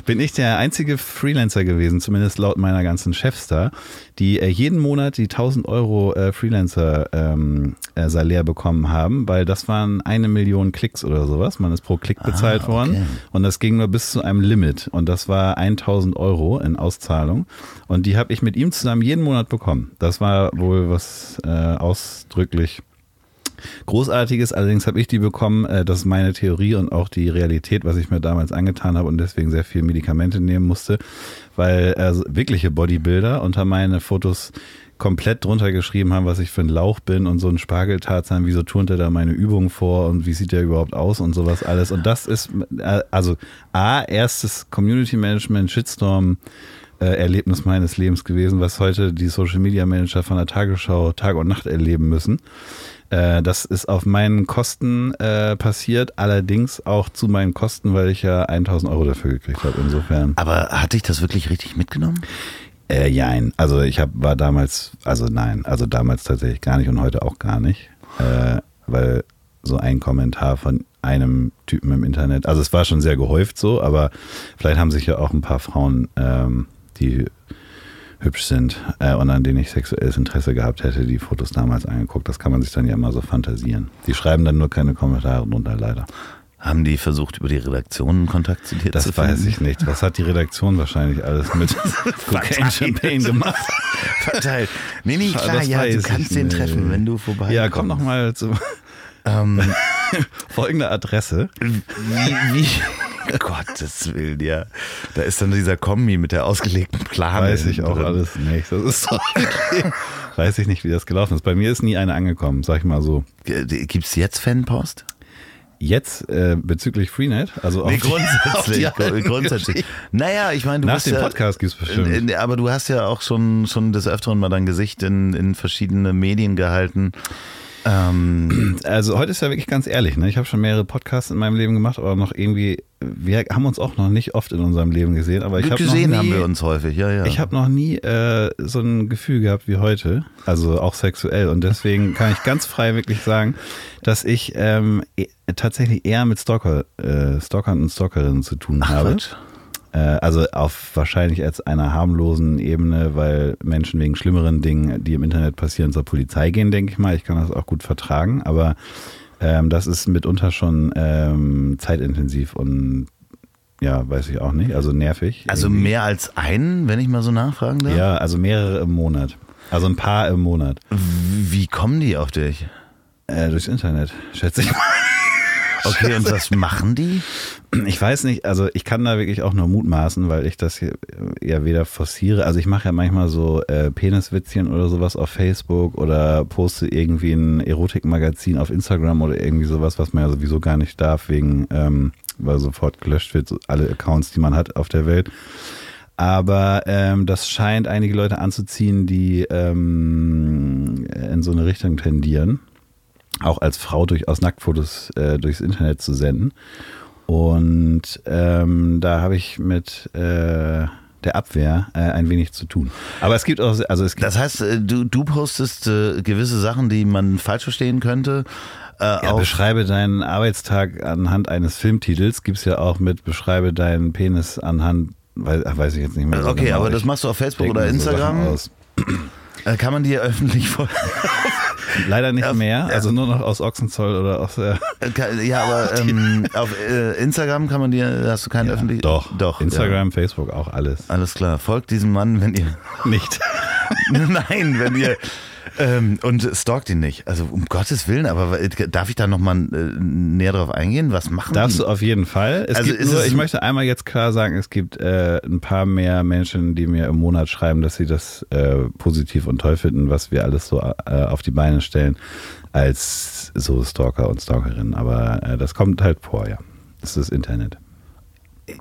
Bin ich der einzige Freelancer gewesen, zumindest laut meiner ganzen Chefs da, die äh, jeden Monat die 1000 Euro äh, Freelancer ähm, äh, Salär bekommen haben, weil das waren eine Million Klicks oder sowas. Man ist pro Klick bezahlt Ah, okay. worden und das ging nur bis zu einem Limit und das war 1000 Euro in Auszahlung und die habe ich mit ihm zusammen jeden Monat bekommen. Das war wohl was äh, ausdrücklich Großartiges, allerdings habe ich die bekommen, äh, das ist meine Theorie und auch die Realität, was ich mir damals angetan habe und deswegen sehr viel Medikamente nehmen musste, weil äh, wirkliche Bodybuilder unter meine Fotos komplett drunter geschrieben haben, was ich für ein Lauch bin und so ein Spargeltarzan, wieso turnt er da meine Übungen vor und wie sieht der überhaupt aus und sowas alles. Und das ist, äh, also A, erstes Community Management, Shitstorm, äh, Erlebnis meines Lebens gewesen, was heute die Social Media Manager von der Tagesschau Tag und Nacht erleben müssen. Äh, das ist auf meinen Kosten äh, passiert, allerdings auch zu meinen Kosten, weil ich ja 1000 Euro dafür gekriegt habe. Insofern. Aber hat dich das wirklich richtig mitgenommen? Äh, jein. Also ich hab, war damals, also nein, also damals tatsächlich gar nicht und heute auch gar nicht. Äh, weil so ein Kommentar von einem Typen im Internet, also es war schon sehr gehäuft so, aber vielleicht haben sich ja auch ein paar Frauen, ähm, die hübsch sind äh, und an denen ich sexuelles Interesse gehabt hätte, die Fotos damals angeguckt. Das kann man sich dann ja immer so fantasieren. Die schreiben dann nur keine Kommentare drunter, leider. Haben die versucht, über die Redaktion Kontakt zu dir Das zu weiß finden? ich nicht. Was hat die Redaktion wahrscheinlich alles mit (laughs) Cocaine Champagne gemacht? Verteilt. Nee, nee, klar, Das ja, weiß du kannst den treffen, wenn du vorbei Ja, komm noch mal zu Ähm, (laughs) folgende Adresse. wie, wie, (laughs) Gottes Willen, ja. Da ist dann dieser Kombi mit der ausgelegten Plane. Weiß ich auch drin. alles nicht. Das ist so Weiß ich nicht, wie das gelaufen ist. Bei mir ist nie eine angekommen, sag ich mal so. Gibt's jetzt Fanpost? Jetzt äh, bezüglich Freenet, also Nee, (laughs) grundsätzlich. grundsätzlich. Naja, ich meine, du Nach dem ja, Podcast gibt's bestimmt. Äh, Aber du hast ja auch schon, schon des Öfteren mal dein Gesicht in, in verschiedene Medien gehalten. Ähm, Also heute ist ja wirklich ganz ehrlich, ne? Ich habe schon mehrere Podcasts in meinem Leben gemacht, aber noch irgendwie, wir haben uns auch noch nicht oft in unserem Leben gesehen, aber ich habe noch gesehen nie, haben wir uns häufig, ja, ja. Ich habe noch nie äh, so ein Gefühl gehabt wie heute, also auch sexuell. Und deswegen kann ich ganz frei wirklich sagen, dass ich ähm, e- tatsächlich eher mit Stalker, äh, Stalkern und Stalkerinnen zu tun Ach, habe. Quatsch. Äh, also auf wahrscheinlich als einer harmlosen Ebene, weil Menschen wegen schlimmeren Dingen, die im Internet passieren, zur Polizei gehen, denke ich mal. Ich kann das auch gut vertragen, aber ähm, das ist mitunter schon ähm, zeitintensiv und ja, weiß ich auch nicht. Also nervig. Also irgendwie. mehr als einen, wenn ich mal so nachfragen darf? Ja, also mehrere im Monat. Also ein paar im Monat. Wie kommen die auf dich? Äh, durchs Internet, schätze ich mal. Okay, und was machen die? Ich weiß nicht, also ich kann da wirklich auch nur mutmaßen, weil ich das hier eher weder forciere. Also ich mache ja manchmal so äh, Peniswitzchen oder sowas auf Facebook oder poste irgendwie ein Erotikmagazin auf Instagram oder irgendwie sowas, was man ja sowieso gar nicht darf, wegen, ähm, weil sofort gelöscht wird, so alle Accounts, die man hat auf der Welt. Aber ähm, das scheint einige Leute anzuziehen, die ähm, in so eine Richtung tendieren auch als Frau durchaus Nacktfotos äh, durchs Internet zu senden. Und ähm, da habe ich mit äh, der Abwehr äh, ein wenig zu tun. Aber es gibt auch, also es gibt, Das heißt, äh, du, du postest äh, gewisse Sachen, die man falsch verstehen könnte. Äh, ja, beschreibe deinen Arbeitstag anhand eines Filmtitels. Gibt es ja auch mit beschreibe deinen Penis anhand, weiß, weiß ich jetzt nicht mehr. so okay, genau. aber das machst du auf Facebook oder mir so Äh, kann man dir öffentlich vor. (laughs) Leider nicht Ja, mehr, ja. also nur noch aus Ochsenzoll oder aus. Äh, kann- ja, aber (laughs) ähm, auf äh, Instagram kann man dir, hast du keinen öffentlich. Doch, Doch. Instagram, Facebook, auch alles. Ja. Alles klar. Folgt diesem Mann, wenn ihr. Nicht. (laughs) Nein, wenn ihr. Ähm, und stalkt ihn nicht. Also um Gottes Willen, aber äh, darf ich da nochmal äh, näher drauf eingehen? Was machen Darfst die? du auf jeden Fall. Es Also nur, ich möchte einmal jetzt klar sagen, es gibt äh, ein paar mehr Menschen, die mir im Monat schreiben, dass sie das äh, positiv und toll finden, was wir alles so äh, auf die Beine stellen, als so Stalker und Stalkerinnen. Aber äh, das kommt halt vor, ja. Das ist das Internet.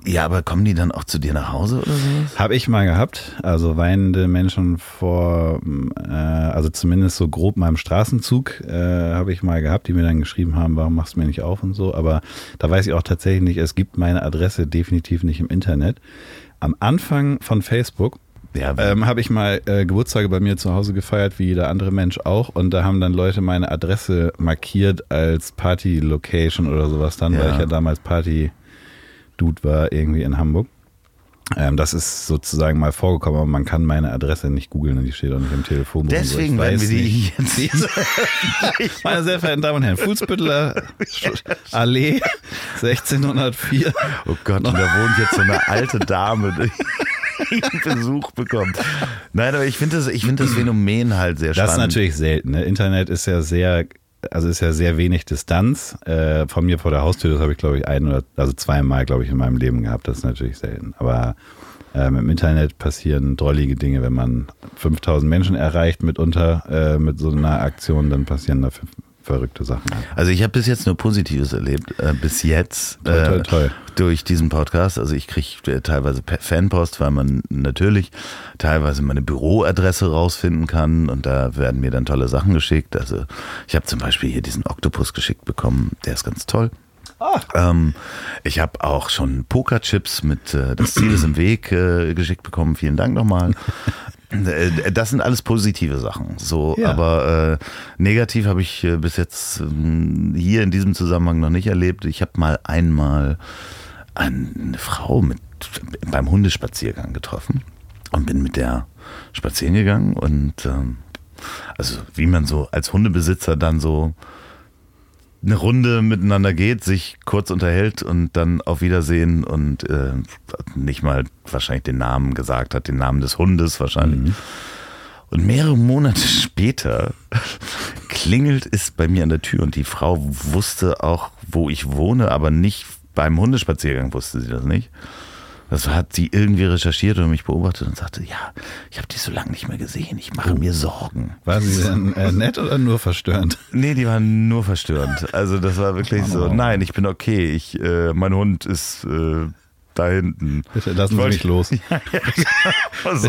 Ja, aber kommen die dann auch zu dir nach Hause oder sowas? Habe ich mal gehabt, also weinende Menschen vor, äh, also zumindest so grob meinem Straßenzug äh, habe ich mal gehabt, die mir dann geschrieben haben, warum machst du mir nicht auf und so. Aber da weiß ich auch tatsächlich nicht, es gibt meine Adresse definitiv nicht im Internet. Am Anfang von Facebook Ja, ähm, habe ich mal äh, Geburtstage bei mir zu Hause gefeiert, wie jeder andere Mensch auch. Und da haben dann Leute meine Adresse markiert als Party-Location oder sowas dann, weil Ja. ich ja damals Party-Dude war irgendwie in Hamburg. Ähm, das ist sozusagen mal vorgekommen, aber man kann meine Adresse nicht googeln und die steht auch nicht im Telefonbuch. und so. deswegen Ich werden weiß wir die nicht. jetzt. (laughs) Meine sehr verehrten Damen und Herren, Fußbütteler (laughs) Allee 1604. Oh Gott, und da wohnt jetzt so eine alte Dame, die (laughs) Besuch bekommt. Nein, aber ich finde das, ich finde das Phänomen halt sehr Das spannend. ist natürlich selten. Ne? Internet ist ja sehr, also ist ja sehr wenig Distanz. Äh, von mir vor der Haustür, das habe ich glaube ich ein oder also zweimal, glaube ich, in meinem Leben gehabt. Das ist natürlich selten. Aber ähm, im Internet passieren drollige Dinge, wenn man 5000 Menschen erreicht mitunter äh, mit so einer Aktion, dann passieren da verrückte Sachen. Also ich habe bis jetzt nur Positives erlebt, äh, bis jetzt Toi, toi, äh, toi. durch diesen Podcast. Also ich kriege äh, teilweise Fanpost, weil man natürlich teilweise meine Büroadresse rausfinden kann und da werden mir dann tolle Sachen geschickt. Also ich habe zum Beispiel hier diesen Oktopus geschickt bekommen, der ist ganz toll. Ähm, ich habe auch schon Pokerchips mit äh, Das Ziel ist im Weg äh, geschickt bekommen. Vielen Dank nochmal. (laughs) Äh, Das sind alles positive Sachen. So, Ja. aber äh, negativ habe ich äh, bis jetzt ähm, hier in diesem Zusammenhang noch nicht erlebt. Ich habe mal einmal eine Frau mit beim Hundespaziergang getroffen und bin mit der spazieren gegangen und ähm, also wie man so als Hundebesitzer dann so eine Runde miteinander geht, sich kurz unterhält und dann auf Wiedersehen und äh, nicht mal wahrscheinlich den Namen gesagt hat, den Namen des Hundes wahrscheinlich. Und mehrere Monate (laughs) später klingelt es bei mir an der Tür und die Frau wusste auch, wo ich wohne, aber nicht beim Hundespaziergang wusste sie das nicht. Das hat sie irgendwie recherchiert und mich beobachtet und sagte, ja, ich habe dich so lange nicht mehr gesehen, ich mache mir Sorgen. War sie denn äh, (laughs) nett oder nur verstörend? Nee, die waren nur verstörend. Also das war wirklich so, Oh. nein, ich bin okay. Ich, äh, mein Hund ist äh, da hinten. Bitte lassen Sie mich los. (laughs) Also,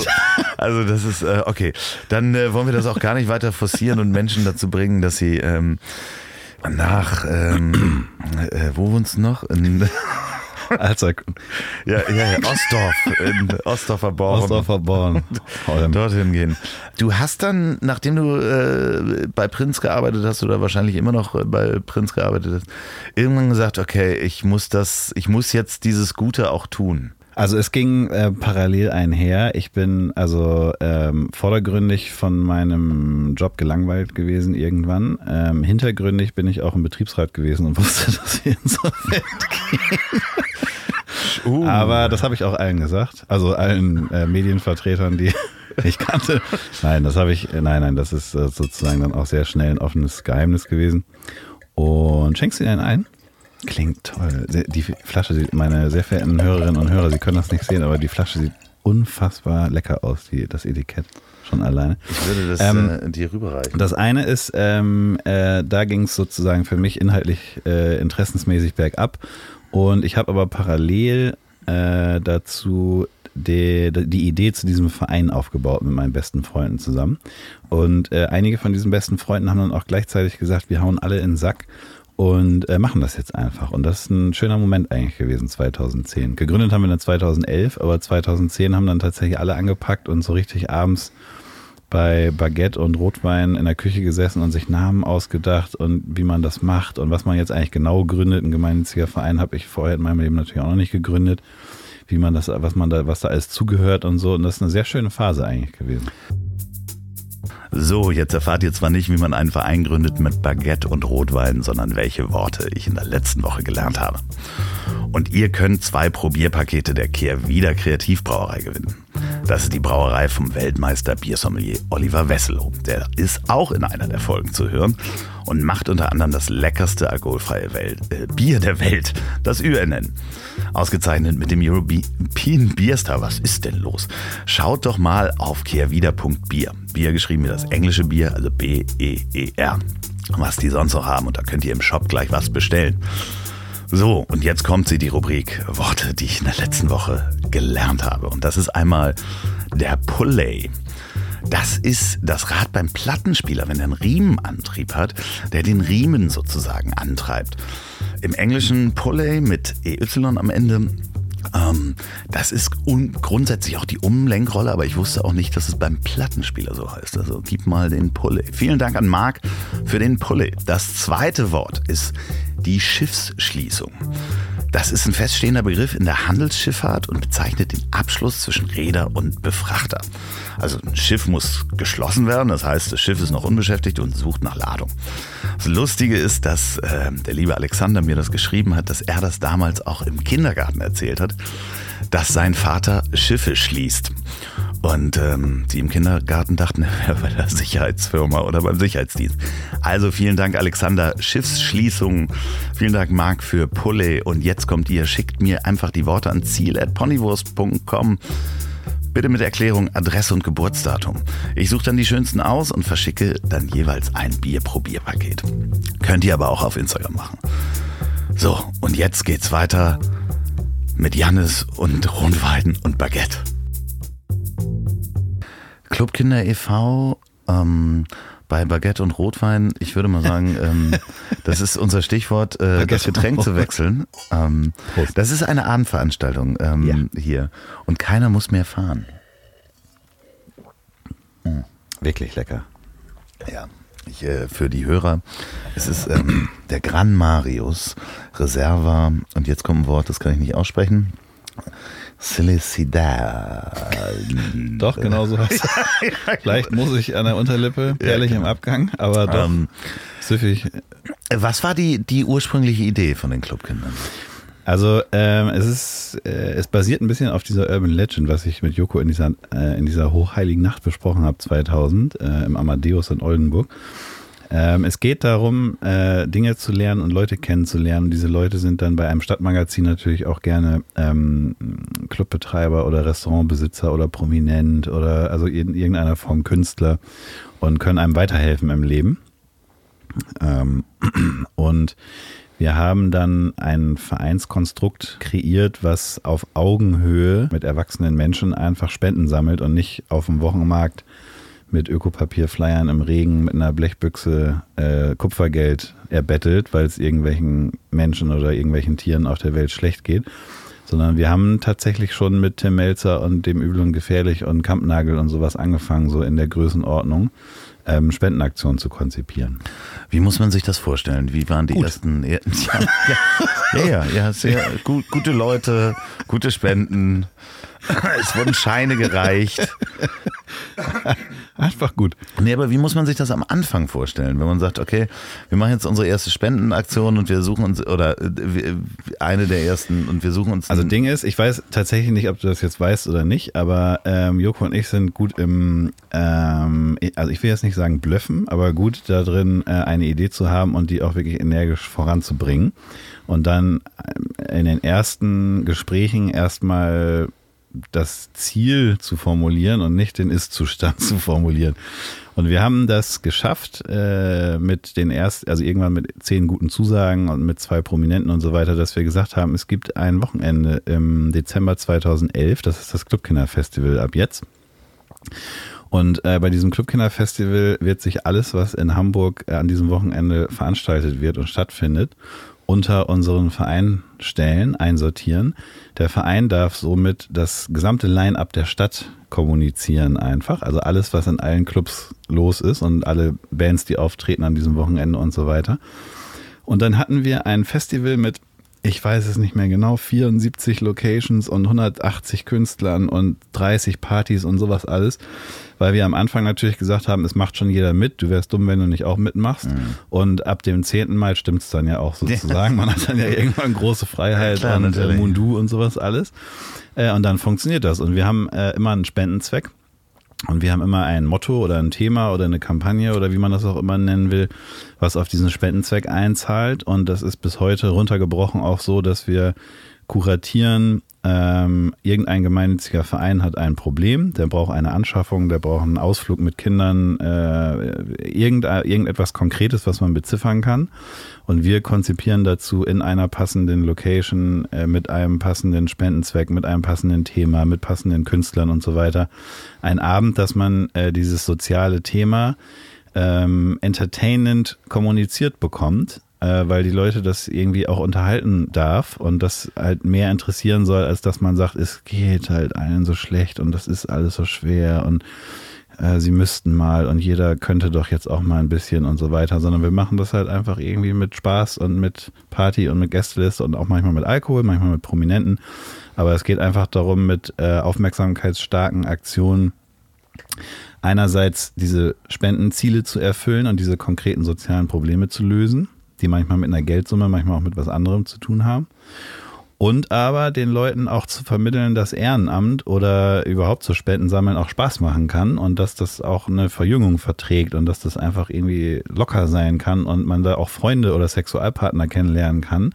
also das ist, äh, okay. Dann äh, wollen wir das auch gar nicht weiter forcieren und Menschen dazu bringen, dass sie ähm, nach, ähm, äh, wo wohnst du noch? In, (laughs) Er ja, ja, ja, Ostdorf, in Ostdorfer Born. Ostdorfer Born. Dorthin gehen. Du hast dann, nachdem du äh, bei Prinz gearbeitet hast oder wahrscheinlich immer noch äh, bei Prinz gearbeitet hast, irgendwann gesagt, okay, ich muss das, ich muss jetzt dieses Gute auch tun. Also es ging äh, parallel einher. Ich bin also ähm, vordergründig von meinem Job gelangweilt gewesen irgendwann. Ähm, hintergründig bin ich auch im Betriebsrat gewesen und (laughs) wusste, dass wir insolvent gehen. Uh. Aber das habe ich auch allen gesagt. Also allen äh, Medienvertretern, die (laughs) ich kannte. Nein, das habe ich, nein, nein, das ist äh, sozusagen dann auch sehr schnell ein offenes Geheimnis gewesen. Und schenkst du dir einen ein? Klingt toll. Die Flasche, meine sehr verehrten Hörerinnen und Hörer, Sie können das nicht sehen, aber die Flasche sieht unfassbar lecker aus, die, das Etikett schon alleine. Ich würde das ähm, äh, dir rüberreichen. Das eine ist, ähm, äh, da ging es sozusagen für mich inhaltlich äh, interessensmäßig bergab. Und ich habe aber parallel äh, dazu die, die Idee zu diesem Verein aufgebaut mit meinen besten Freunden zusammen. Und äh, einige von diesen besten Freunden haben dann auch gleichzeitig gesagt, wir hauen alle in den Sack und äh, machen das jetzt einfach. Und das ist ein schöner Moment eigentlich gewesen, 2010. Gegründet haben wir dann 2011, aber 2010 haben dann tatsächlich alle angepackt und so richtig abends bei Baguette und Rotwein in der Küche gesessen und sich Namen ausgedacht und wie man das macht und was man jetzt eigentlich genau gründet. Ein gemeinnütziger Verein habe ich vorher in meinem Leben natürlich auch noch nicht gegründet. Wie man das, was man da, was da alles zugehört und so. Und das ist eine sehr schöne Phase eigentlich gewesen. So, jetzt erfahrt ihr zwar nicht, wie man einen Verein gründet mit Baguette und Rotwein, sondern welche Worte ich in der letzten Woche gelernt habe. Und ihr könnt zwei Probierpakete der Kehrwieder Kreativbrauerei gewinnen. Das ist die Brauerei vom Weltmeister Biersommelier Oliver Wesselow. Der ist auch in einer der Folgen zu hören und macht unter anderem das leckerste alkoholfreie Welt, äh, Bier der Welt, das UNN. Ausgezeichnet mit dem European Beer Star. Was ist denn los? Schaut doch mal auf kehrwieder.bier. Bier geschrieben wie das englische Bier, also B-E-E-R. Was die sonst noch haben und da könnt ihr im Shop gleich was bestellen. So, und jetzt kommt sie, die Rubrik Worte, die ich in der letzten Woche gelernt habe. Und das ist einmal der Pulley. Das ist das Rad beim Plattenspieler, wenn er einen Riemenantrieb hat, der den Riemen sozusagen antreibt. Im Englischen Pulley mit EY am Ende ähm, das ist grundsätzlich auch die Umlenkrolle, aber ich wusste auch nicht, dass es beim Plattenspieler so heißt. Also gib mal den Pulley. Vielen Dank an Marc für den Pulley. Das zweite Wort ist die Schiffsschließung. Das ist ein feststehender Begriff in der Handelsschifffahrt und bezeichnet den Abschluss zwischen Räder und Befrachter. Also ein Schiff muss geschlossen werden, das heißt, das Schiff ist noch unbeschäftigt und sucht nach Ladung. Das Lustige ist, dass äh, der liebe Alexander mir das geschrieben hat, dass er das damals auch im Kindergarten erzählt hat, dass sein Vater Schiffe schließt. Und ähm, die im Kindergarten dachten, (laughs) er bei der Sicherheitsfirma oder beim Sicherheitsdienst. Also vielen Dank, Alexander. Schiffsschließung. Vielen Dank, Marc, für Pulle. Und jetzt kommt ihr, schickt mir einfach die Worte an ziel.ponywurst.com. Bitte mit Erklärung, Adresse und Geburtsdatum. Ich suche dann die schönsten aus und verschicke dann jeweils ein Bier-Probierpaket. Könnt ihr aber auch auf Instagram machen. So, und jetzt geht's weiter mit Jannis und Rundweiden und Baguette. Clubkinder e.V. Ähm, bei Baguette und Rotwein, ich würde mal sagen, ähm, (laughs) das ist unser Stichwort, äh, das Getränk zu wechseln. Ähm, das ist eine Abendveranstaltung ähm, ja. hier und keiner muss mehr fahren. Mhm. Wirklich lecker. Ja, ich, äh, für die Hörer, es ist ähm, der Gran Marius Reserva und jetzt kommt ein Wort, das kann ich nicht aussprechen. Silicidad. Doch, genau so heißt (laughs) es. Vielleicht muss ich an der Unterlippe, perlig im Abgang, aber doch ähm, süffig. Was war die, die ursprüngliche Idee von den Clubkindern? Also ähm, es ist, äh, es basiert ein bisschen auf dieser Urban Legend, was ich mit Joko in dieser, äh, in dieser hochheiligen Nacht besprochen habe, 2000 äh, im Amadeus in Oldenburg. Ähm, es geht darum, äh, Dinge zu lernen und Leute kennenzulernen. Diese Leute sind dann bei einem Stadtmagazin natürlich auch gerne ähm, Clubbetreiber oder Restaurantbesitzer oder prominent oder also in irgendeiner Form Künstler und können einem weiterhelfen im Leben. Ähm, (clears throat) und wir haben dann ein Vereinskonstrukt kreiert, was auf Augenhöhe mit erwachsenen Menschen einfach Spenden sammelt und nicht auf dem Wochenmarkt mit Ökopapierflyern im Regen mit einer Blechbüchse äh, Kupfergeld erbettelt, weil es irgendwelchen Menschen oder irgendwelchen Tieren auf der Welt schlecht geht. Sondern wir haben tatsächlich schon mit Tim Melzer und dem Übel und Gefährlich und Kampnagel und sowas angefangen, so in der Größenordnung, ähm, Spendenaktionen zu konzipieren. Wie muss man sich das vorstellen? Wie waren die Gut. ersten? Ja, (laughs) ja, ja, ja, sehr gut, gute Leute, gute Spenden. (laughs) Es wurden Scheine gereicht. Einfach gut. Nee, aber wie muss man sich das am Anfang vorstellen, wenn man sagt, okay, wir machen jetzt unsere erste Spendenaktion und wir suchen uns, oder äh, eine der ersten und wir suchen uns. Also Ding ist, ich weiß tatsächlich nicht, ob du das jetzt weißt oder nicht, aber ähm, Joko und ich sind gut im, ähm, also ich will jetzt nicht sagen blöffen, aber gut da drin, äh, eine Idee zu haben und die auch wirklich energisch voranzubringen. Und dann äh, in den ersten Gesprächen erstmal das Ziel zu formulieren und nicht den Ist-Zustand (laughs) zu formulieren. Und wir haben das geschafft äh, mit den ersten, also irgendwann mit zehn guten Zusagen und mit zwei Prominenten und so weiter, dass wir gesagt haben, es gibt ein Wochenende im Dezember 2011, das ist das Clubkinderfestival ab jetzt. Und äh, bei diesem Clubkinderfestival wird sich alles, was in Hamburg äh, an diesem Wochenende veranstaltet wird und stattfindet, unter unseren Verein stellen, einsortieren. Der Verein darf somit das gesamte Line-up der Stadt kommunizieren einfach. Also alles, was in allen Clubs los ist und alle Bands, die auftreten an diesem Wochenende und so weiter. Und dann hatten wir ein Festival mit, ich weiß es nicht mehr genau, 74 Locations und 180 Künstlern und 30 Partys und sowas alles weil wir am Anfang natürlich gesagt haben, es macht schon jeder mit. Du wärst dumm, wenn du nicht auch mitmachst. Mhm. Und ab dem 10. Mai stimmt es dann ja auch sozusagen. (laughs) Man hat dann ja irgendwann große Freiheit ja, klar, und äh, Mundu und sowas alles. Äh, und dann funktioniert das. Und wir haben äh, immer einen Spendenzweck. Und wir haben immer ein Motto oder ein Thema oder eine Kampagne oder wie man das auch immer nennen will, was auf diesen Spendenzweck einzahlt. Und das ist bis heute runtergebrochen auch so, dass wir kuratieren. Ähm, irgendein gemeinnütziger Verein hat ein Problem, der braucht eine Anschaffung, der braucht einen Ausflug mit Kindern, äh, irgend, irgendetwas Konkretes, was man beziffern kann. Und wir konzipieren dazu in einer passenden Location, äh, mit einem passenden Spendenzweck, mit einem passenden Thema, mit passenden Künstlern und so weiter, ein Abend, dass man äh, dieses soziale Thema ähm, entertainend kommuniziert bekommt äh, weil die Leute das irgendwie auch unterhalten darf und das halt mehr interessieren soll, als dass man sagt, es geht halt allen so schlecht und das ist alles so schwer und äh, sie müssten mal und jeder könnte doch jetzt auch mal ein bisschen und so weiter, sondern wir machen das halt einfach irgendwie mit Spaß und mit Party und mit Gästeliste und auch manchmal mit Alkohol, manchmal mit Prominenten. Aber es geht einfach darum, mit äh, aufmerksamkeitsstarken Aktionen einerseits diese Spendenziele zu erfüllen und diese konkreten sozialen Probleme zu lösen die manchmal mit einer Geldsumme, manchmal auch mit was anderem zu tun haben. Und aber den Leuten auch zu vermitteln, dass Ehrenamt oder überhaupt zu Spenden sammeln auch Spaß machen kann und dass das auch eine Verjüngung verträgt und dass das einfach irgendwie locker sein kann und man da auch Freunde oder Sexualpartner kennenlernen kann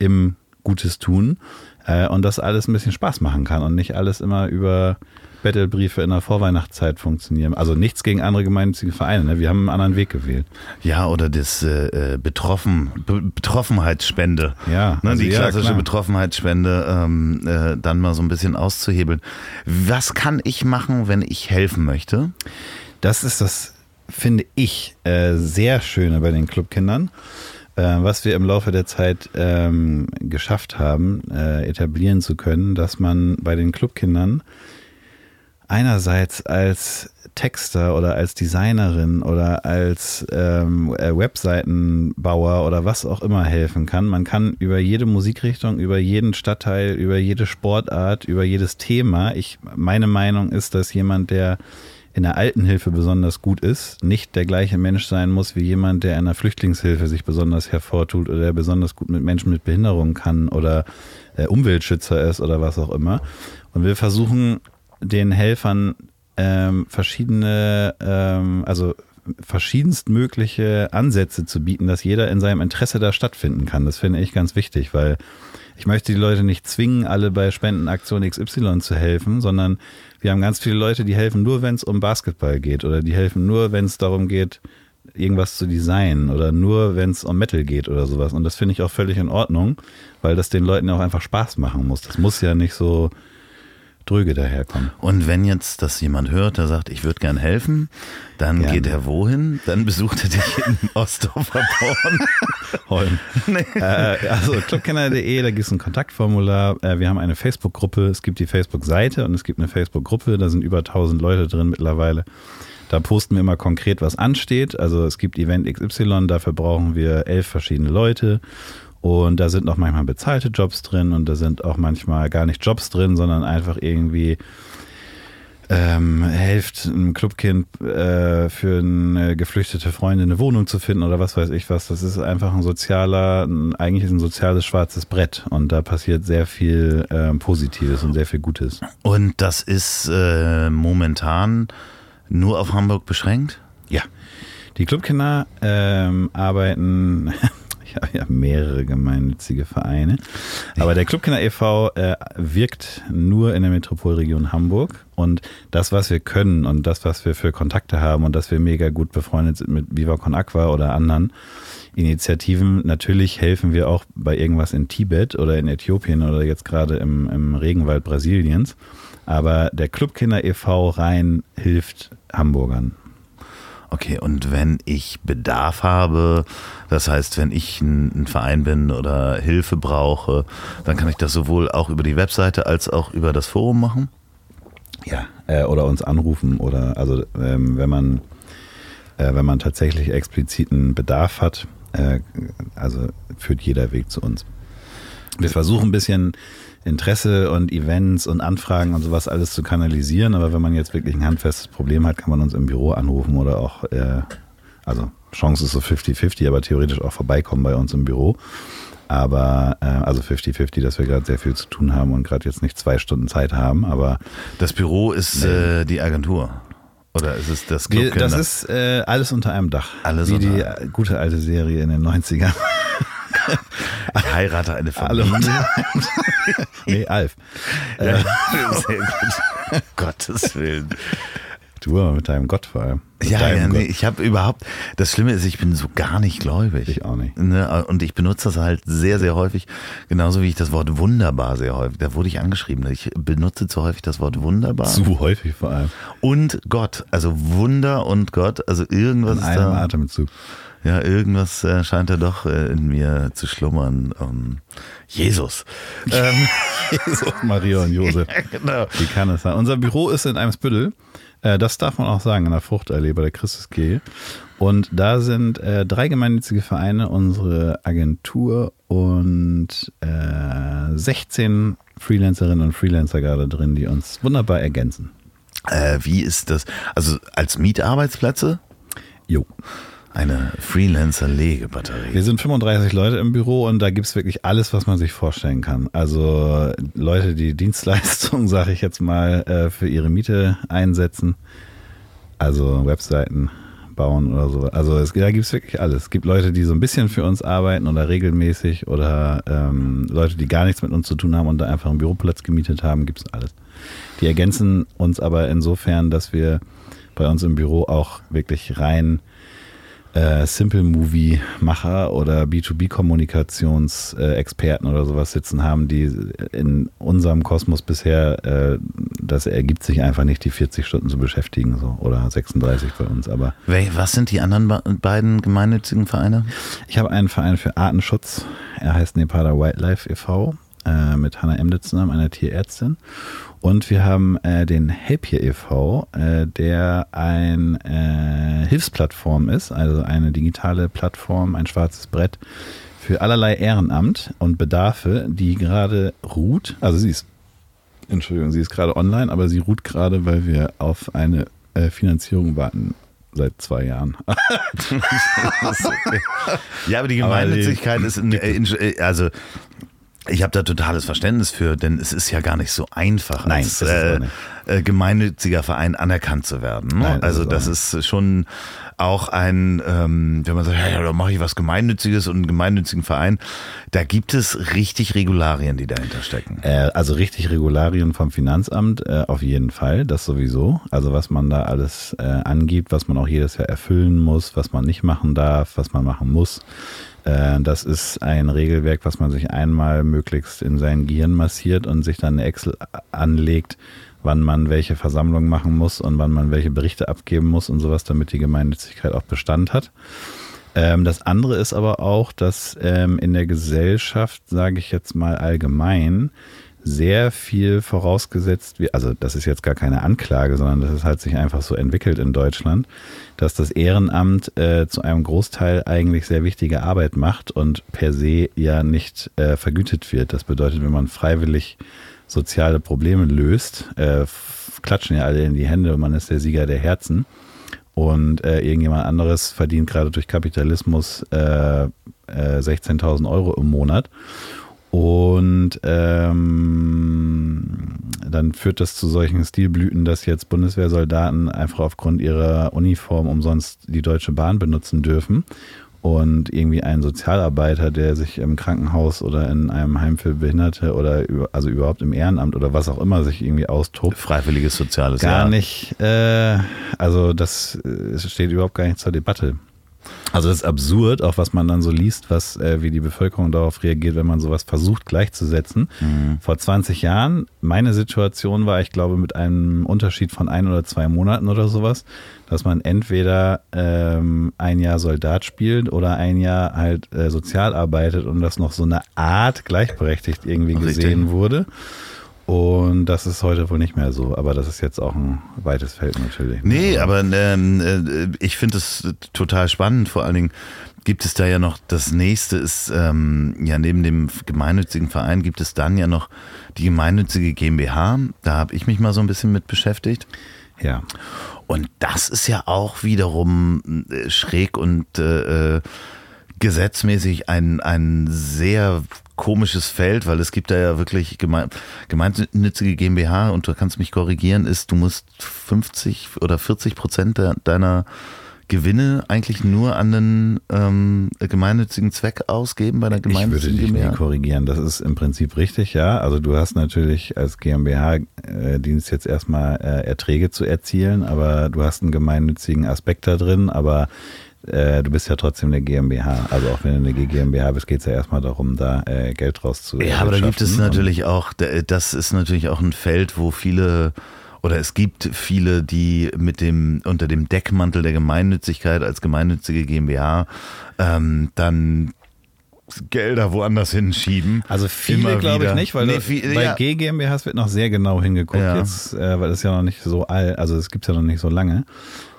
im Gutes tun äh, und das alles ein bisschen Spaß machen kann und nicht alles immer über Battlebriefe in der Vorweihnachtszeit funktionieren. Also nichts gegen andere gemeinnützige Vereine. Ne? Wir haben einen anderen Weg gewählt. Ja, oder das äh, äh Betroffen, Be Betroffenheitsspende. Ja, ne? also die klassische ja, Betroffenheitsspende ähm, äh, dann mal so ein bisschen auszuhebeln. Was kann ich machen, wenn ich helfen möchte? Das ist das, finde ich, äh, sehr Schöne bei den Clubkindern. Äh, was wir im Laufe der Zeit ähm, geschafft haben, äh, etablieren zu können, dass man bei den Clubkindern einerseits als Texter oder als Designerin oder als ähm, äh, Webseitenbauer oder was auch immer helfen kann. Man kann über jede Musikrichtung, über jeden Stadtteil, über jede Sportart, über jedes Thema. Ich, meine Meinung ist, dass jemand, der in der Altenhilfe besonders gut ist, nicht der gleiche Mensch sein muss wie jemand, der in der Flüchtlingshilfe sich besonders hervortut oder der besonders gut mit Menschen mit Behinderung kann oder äh, Umweltschützer ist oder was auch immer. Und wir versuchen den Helfern ähm, verschiedene, ähm, also verschiedenst mögliche Ansätze zu bieten, dass jeder in seinem Interesse da stattfinden kann. Das finde ich ganz wichtig, weil ich möchte die Leute nicht zwingen, alle bei Spendenaktion XY zu helfen, sondern wir haben ganz viele Leute, die helfen nur, wenn es um Basketball geht oder die helfen nur, wenn es darum geht, irgendwas zu designen oder nur, wenn es um Metal geht oder sowas. Und das finde ich auch völlig in Ordnung, weil das den Leuten auch einfach Spaß machen muss. Das muss ja nicht so dröge daherkommen. Und wenn jetzt das jemand hört, der sagt, ich würde gern helfen, dann Gerne. geht er wohin? Dann besucht er dich in Ostdorfer Born. (laughs) Holm. Nee. Äh, also clubkenner.de, da gibt es ein Kontaktformular. Äh, wir haben eine Facebook-Gruppe, es gibt die Facebook-Seite und es gibt eine Facebook-Gruppe, da sind über 1000 Leute drin mittlerweile. Da posten wir immer konkret, was ansteht. Also es gibt Event XY, dafür brauchen wir elf verschiedene Leute. Und da sind auch manchmal bezahlte Jobs drin und da sind auch manchmal gar nicht Jobs drin, sondern einfach irgendwie ähm, helft einem Clubkind äh, für eine geflüchtete Freundin eine Wohnung zu finden oder was weiß ich was. Das ist einfach ein sozialer, eigentlich ist ein soziales schwarzes Brett und da passiert sehr viel äh, Positives und sehr viel Gutes. Und das ist äh, momentan nur auf Hamburg beschränkt? Ja. Die Clubkinder ähm, arbeiten habe ja mehrere gemeinnützige Vereine. Aber der Clubkinder e.V. Äh, wirkt nur in der Metropolregion Hamburg. Und das, was wir können und das, was wir für Kontakte haben und dass wir mega gut befreundet sind mit Viva Con Aqua oder anderen Initiativen, natürlich helfen wir auch bei irgendwas in Tibet oder in Äthiopien oder jetzt gerade im, im Regenwald Brasiliens. Aber der Clubkinder e.V. rein hilft Hamburgern. Okay, und wenn ich Bedarf habe, das heißt, wenn ich ein, ein, Verein bin oder Hilfe brauche, dann kann ich das sowohl auch über die Webseite als auch über das Forum machen? Ja, äh, oder uns anrufen oder also ähm, wenn man äh, wenn man tatsächlich expliziten Bedarf hat, äh, also führt jeder Weg zu uns. Wir versuchen ein bisschen Interesse und Events und Anfragen und sowas alles zu kanalisieren. Aber wenn man jetzt wirklich ein handfestes Problem hat, kann man uns im Büro anrufen oder auch, äh, also Chance ist so 50-50, aber theoretisch auch vorbeikommen bei uns im Büro. Aber äh, also 50-50, dass wir gerade sehr viel zu tun haben und gerade jetzt nicht zwei Stunden Zeit haben. Aber das Büro ist nee. äh, die Agentur. Oder ist es das Club Das ist äh, alles unter einem Dach. Alles wie die gute alte Serie in den 90ern. Ich (laughs) heirate eine (laughs) Familie. (laughs) nee, Alf. Ja, äh. sehr gut. Gottes Willen. Du aber mit deinem Gott vor allem. Ja, ja, nee, ich habe überhaupt, das Schlimme ist, ich bin so gar nicht gläubig. Ich auch nicht. Ne? Und ich benutze das halt sehr, sehr häufig, genauso wie ich das Wort wunderbar sehr häufig, da wurde ich angeschrieben, ich benutze zu häufig das Wort wunderbar. Zu häufig vor allem. Und Gott, also Wunder und Gott, also irgendwas In einem da, Atemzug. Ja, irgendwas äh, scheint da doch äh, in mir zu schlummern. Ähm, Jesus. (laughs) Ähm, Jesus, Maria und Josef. (laughs) Ja, genau. Wie kann es sein? Unser Büro ist in einem Spüttel. Äh, das darf man auch sagen, in der Fruchtallee bei der Christus G. Und da sind äh, drei gemeinnützige Vereine, unsere Agentur und äh, 16 Freelancerinnen und Freelancer gerade drin, die uns wunderbar ergänzen. Äh, wie ist das? Also als Mietarbeitsplätze? Jo. Eine Freelancer-Legebatterie. Wir sind 35 Leute im Büro und da gibt es wirklich alles, was man sich vorstellen kann. Also Leute, die Dienstleistungen, (laughs) sage ich jetzt mal, äh, für ihre Miete einsetzen. Also Webseiten bauen oder so. Also es, da gibt es wirklich alles. Es gibt Leute, die so ein bisschen für uns arbeiten oder regelmäßig oder ähm, Leute, die gar nichts mit uns zu tun haben und da einfach einen Büroplatz gemietet haben, gibt es alles. Die ergänzen uns aber insofern, dass wir bei uns im Büro auch wirklich rein äh, Simple Movie Macher oder B2B Kommunikationsexperten äh, oder sowas sitzen haben, die in unserem Kosmos bisher, äh, das ergibt sich einfach nicht, die 40 Stunden zu beschäftigen so oder 36 bei uns. Aber was sind die anderen beiden gemeinnützigen Vereine? Ich habe einen Verein für Artenschutz. Er heißt Nepal Wildlife e.V. Äh, mit Hannah Emde zusammen, einer Tierärztin. Und wir haben äh, den Help Here e.V., äh, der ein äh, Hilfsplattform ist, also eine digitale Plattform, ein schwarzes Brett für allerlei Ehrenamt und Bedarfe, die gerade ruht. Also sie ist, Entschuldigung, sie ist gerade online, aber sie ruht gerade, weil wir auf eine äh, Finanzierung warten seit zwei Jahren. (laughs) (laughs) ja, aber die Gemeinnützigkeit ist, in, in, also ich habe da totales Verständnis für, denn es ist ja gar nicht so einfach, Nein, als äh, äh, gemeinnütziger Verein anerkannt zu werden. Ne? Nein, also das ist schon auch ein, ähm, wenn man sagt, ja, da mache ich was Gemeinnütziges und einen gemeinnützigen Verein, da gibt es richtig Regularien, die dahinter stecken. Äh, also richtig Regularien vom Finanzamt äh, auf jeden Fall, das sowieso. Also was man da alles äh, angibt, was man auch jedes Jahr erfüllen muss, was man nicht machen darf, was man machen muss. Äh, das ist ein Regelwerk, was man sich einmal möglichst in sein Gehirn massiert und sich dann eine Excel anlegt, wann man welche Versammlungen machen muss und wann man welche Berichte abgeben muss und sowas, damit die Gemeinnützigkeit auch Bestand hat. Ähm, das andere ist aber auch, dass ähm, in der Gesellschaft, sage ich jetzt mal allgemein, sehr viel vorausgesetzt wird, also das ist jetzt gar keine Anklage, sondern das halt sich einfach so entwickelt in Deutschland, dass das Ehrenamt äh, zu einem Großteil eigentlich sehr wichtige Arbeit macht und per se ja nicht äh, vergütet wird. Das bedeutet, wenn man freiwillig soziale Probleme löst, äh, klatschen ja alle in die Hände und man ist der Sieger der Herzen. Und äh, irgendjemand anderes verdient gerade durch Kapitalismus äh, 16.000 äh, Euro im Monat. Und ähm, dann führt das zu solchen Stilblüten, dass jetzt Bundeswehrsoldaten einfach aufgrund ihrer Uniform umsonst die Deutsche Bahn benutzen dürfen und irgendwie ein Sozialarbeiter, der sich im Krankenhaus oder in einem Heim für Behinderte oder also überhaupt im Ehrenamt oder was auch immer sich irgendwie austobt. Freiwilliges soziales Gar Jahr. nicht. Äh, also das äh, steht überhaupt gar nicht zur Debatte. Also das ist absurd, auch was man dann so liest, was äh, wie die Bevölkerung darauf reagiert, wenn man sowas versucht gleichzusetzen. Mhm. Vor 20 Jahren, meine Situation war, ich glaube, mit einem Unterschied von ein oder zwei Monaten oder sowas, dass man entweder ähm, ein Jahr Soldat spielt oder ein Jahr halt äh, sozial arbeitet und das noch so eine Art gleichberechtigt irgendwie Richtig. gesehen wurde. Und das ist heute wohl nicht mehr so, aber das ist jetzt auch ein weites Feld natürlich. Nee, aber ähm, äh, ich finde es total spannend. Vor allen Dingen gibt es da ja noch, das nächste ist, ähm, ja, neben dem gemeinnützigen Verein gibt es dann ja noch die gemeinnützige GmbH. Da habe ich mich mal so ein bisschen mit beschäftigt. Ja. Und das ist ja auch wiederum äh, schräg und äh, äh, gesetzmäßig ein, ein sehr komisches Feld, weil es gibt da ja wirklich geme gemeinnützige GmbH und du kannst mich korrigieren, ist, du musst 50 oder 40 Prozent de deiner Gewinne eigentlich nur an den ähm, gemeinnützigen Zweck ausgeben bei der gemeinnützigen GmbH? Ich würde dich GmbH? korrigieren. Das ist im Prinzip richtig, ja. Also du hast natürlich als GmbH äh, Dienst jetzt erstmal äh, Erträge zu erzielen, aber du hast einen gemeinnützigen Aspekt da drin, aber äh, du bist ja trotzdem eine GmbH. Also auch wenn du eine GmbH bist, geht es ja erstmal darum, da äh, Geld rauszuholen. Ja, aber da gibt es natürlich auch, das ist natürlich auch ein Feld, wo viele oder es gibt viele, die mit dem unter dem Deckmantel der Gemeinnützigkeit als gemeinnützige GmbH ähm, dann Gelder woanders hinschieben. Also viele glaube ich nicht, weil nee, viel, bei ja. GmbHs wird noch sehr genau hingeguckt ja. jetzt, äh, weil das ja noch nicht so all, also es gibt ja noch nicht so lange.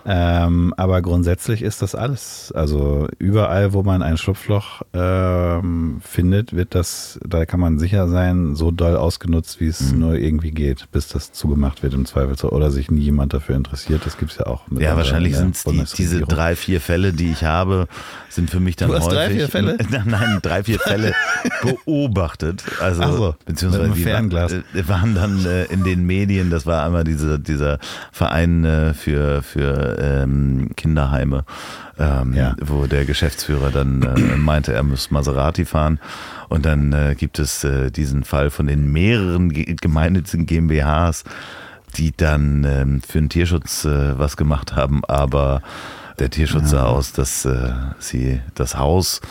Ähm, aber grundsätzlich ist das alles. Also überall, wo man ein Schlupfloch ähm, findet, wird das, da kann man sicher sein, so doll ausgenutzt, wie es mhm. nur irgendwie geht, bis das zugemacht wird im Zweifelsfall oder sich nie jemand dafür interessiert. Das gibt es ja auch. Mit ja, wahrscheinlich sind es die, diese drei, vier Fälle, die ich habe, sind für mich dann du hast häufig. Drei, vier Fälle? (laughs) Nein, drei, vier Fälle (laughs) beobachtet. Also so, beziehungsweise die Fernglas. Äh, waren dann äh, in den Medien. Das war einmal diese, dieser Verein äh, für für ähm, Kinderheime, ähm, ja. wo der Geschäftsführer dann äh, meinte, er muss Maserati fahren. Und dann äh, gibt es äh, diesen Fall von den mehreren gemeinnützigen GmbHs, die dann ähm, für den Tierschutz äh, was gemacht haben, aber der Tierschutz ja. sah aus, dass äh, sie das Haus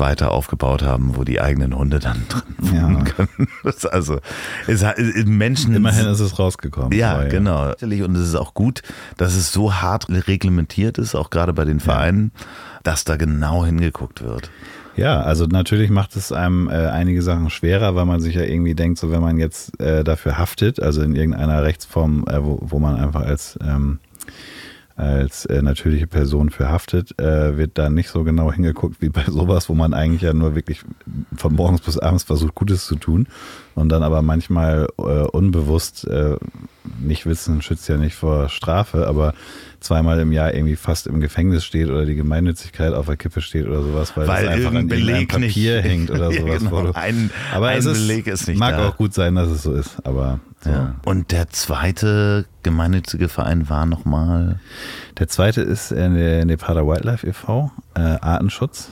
weiter aufgebaut haben, wo die eigenen Hunde dann drin wohnen ja. können. (laughs) Also es, Menschen. Immerhin ist es rausgekommen. Ja, ja, genau. Und es ist auch gut, dass es so hart reglementiert ist, auch gerade bei den Vereinen, ja. dass da genau hingeguckt wird. Ja, also natürlich macht es einem äh, einige Sachen schwerer, weil man sich ja irgendwie denkt, so wenn man jetzt äh, dafür haftet, also in irgendeiner Rechtsform, äh, wo, wo man einfach als ähm, als äh, natürliche Person verhaftet, äh, wird da nicht so genau hingeguckt wie bei sowas, wo man eigentlich ja nur wirklich von morgens bis abends versucht, Gutes zu tun und dann aber manchmal äh, unbewusst äh, nicht wissen, schützt ja nicht vor Strafe, aber zweimal im Jahr irgendwie fast im Gefängnis steht oder die Gemeinnützigkeit auf der Kippe steht oder sowas, weil, weil es einfach an Beleg Papier nicht. (laughs) hängt oder sowas. genau, ein, aber ein es Beleg ist nicht mag da. auch gut sein, dass es so ist, aber so. ja. Und der zweite gemeinnützige Verein war nochmal? Der zweite ist der Nepada Wildlife e.V., äh, Artenschutz.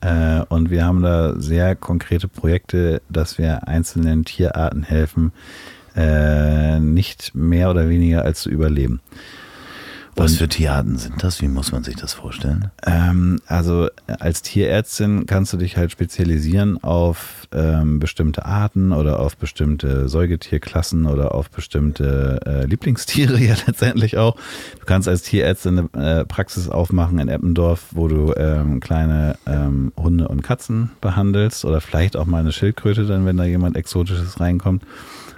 Äh, und wir haben da sehr konkrete Projekte, dass wir einzelnen Tierarten helfen, äh, nicht mehr oder weniger als zu überleben. Was für Tierarten sind das? Wie muss man sich das vorstellen? Ähm, also als Tierärztin kannst du dich halt spezialisieren auf ähm, bestimmte Arten oder auf bestimmte Säugetierklassen oder auf bestimmte äh, Lieblingstiere (laughs) ja letztendlich auch. Du kannst als Tierärztin eine äh, Praxis aufmachen in Eppendorf, wo du ähm, kleine ähm, Hunde und Katzen behandelst oder vielleicht auch mal eine Schildkröte, dann wenn da jemand Exotisches reinkommt.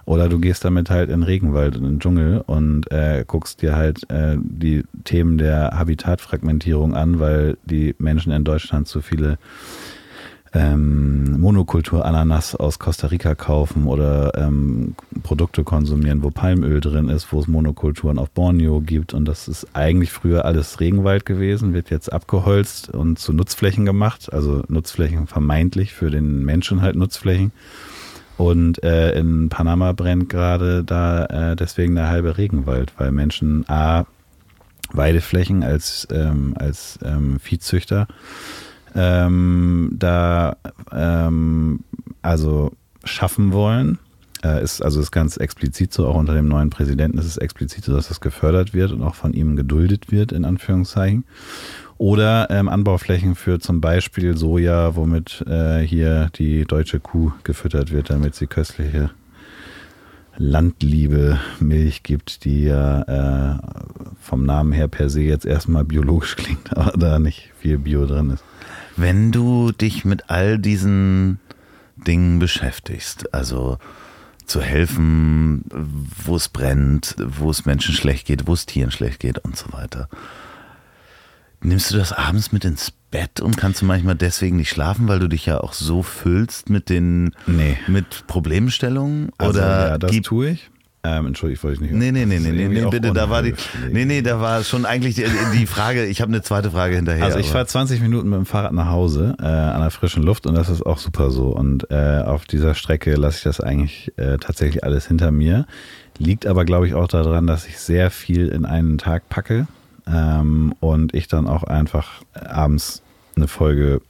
Oder du gehst damit halt in den Regenwald, in den Dschungel und äh, guckst dir halt äh, die Themen der Habitatfragmentierung an, weil die Menschen in Deutschland zu viele ähm, Monokultur Ananas aus Costa Rica kaufen oder ähm, Produkte konsumieren, wo Palmöl drin ist, wo es Monokulturen auf Borneo gibt. Und das ist eigentlich früher alles Regenwald gewesen, wird jetzt abgeholzt und zu Nutzflächen gemacht. Also Nutzflächen vermeintlich für den Menschen halt Nutzflächen. Und äh, in Panama brennt gerade da äh, deswegen der halbe Regenwald, weil Menschen A Weideflächen als, ähm, als ähm, Viehzüchter ähm, da ähm, also schaffen wollen. Äh, ist, also ist ganz explizit so, auch unter dem neuen Präsidenten ist es explizit so, dass das gefördert wird und auch von ihm geduldet wird, in Anführungszeichen. Oder ähm, Anbauflächen für zum Beispiel Soja, womit äh, hier die deutsche Kuh gefüttert wird, damit sie köstliche Landliebe Milch gibt, die ja äh, vom Namen her per se jetzt erstmal biologisch (laughs) klingt, aber da nicht viel Bio drin ist. Wenn du dich mit all diesen Dingen beschäftigst, also zu helfen, wo es brennt, wo es Menschen schlecht geht, wo es Tieren schlecht geht und so weiter. Nimmst du das abends mit ins Bett und kannst du manchmal deswegen nicht schlafen, weil du dich ja auch so füllst mit den nee. mit Problemstellungen? Also, oder ja, das tue ich. Ähm, Entschuldigung, ich wollte nicht. Nee, nee, nee, nee, nee, nee bitte, da war die. Nee, nee, da war schon eigentlich die, die Frage, ich habe eine zweite Frage hinterher. Also ich fahre 20 Minuten mit dem Fahrrad nach Hause äh, an der frischen Luft und das ist auch super so. Und äh, auf dieser Strecke lasse ich das eigentlich äh, tatsächlich alles hinter mir. Liegt aber, glaube ich, auch daran, dass ich sehr viel in einen Tag packe ähm, und ich dann auch einfach abends eine Folge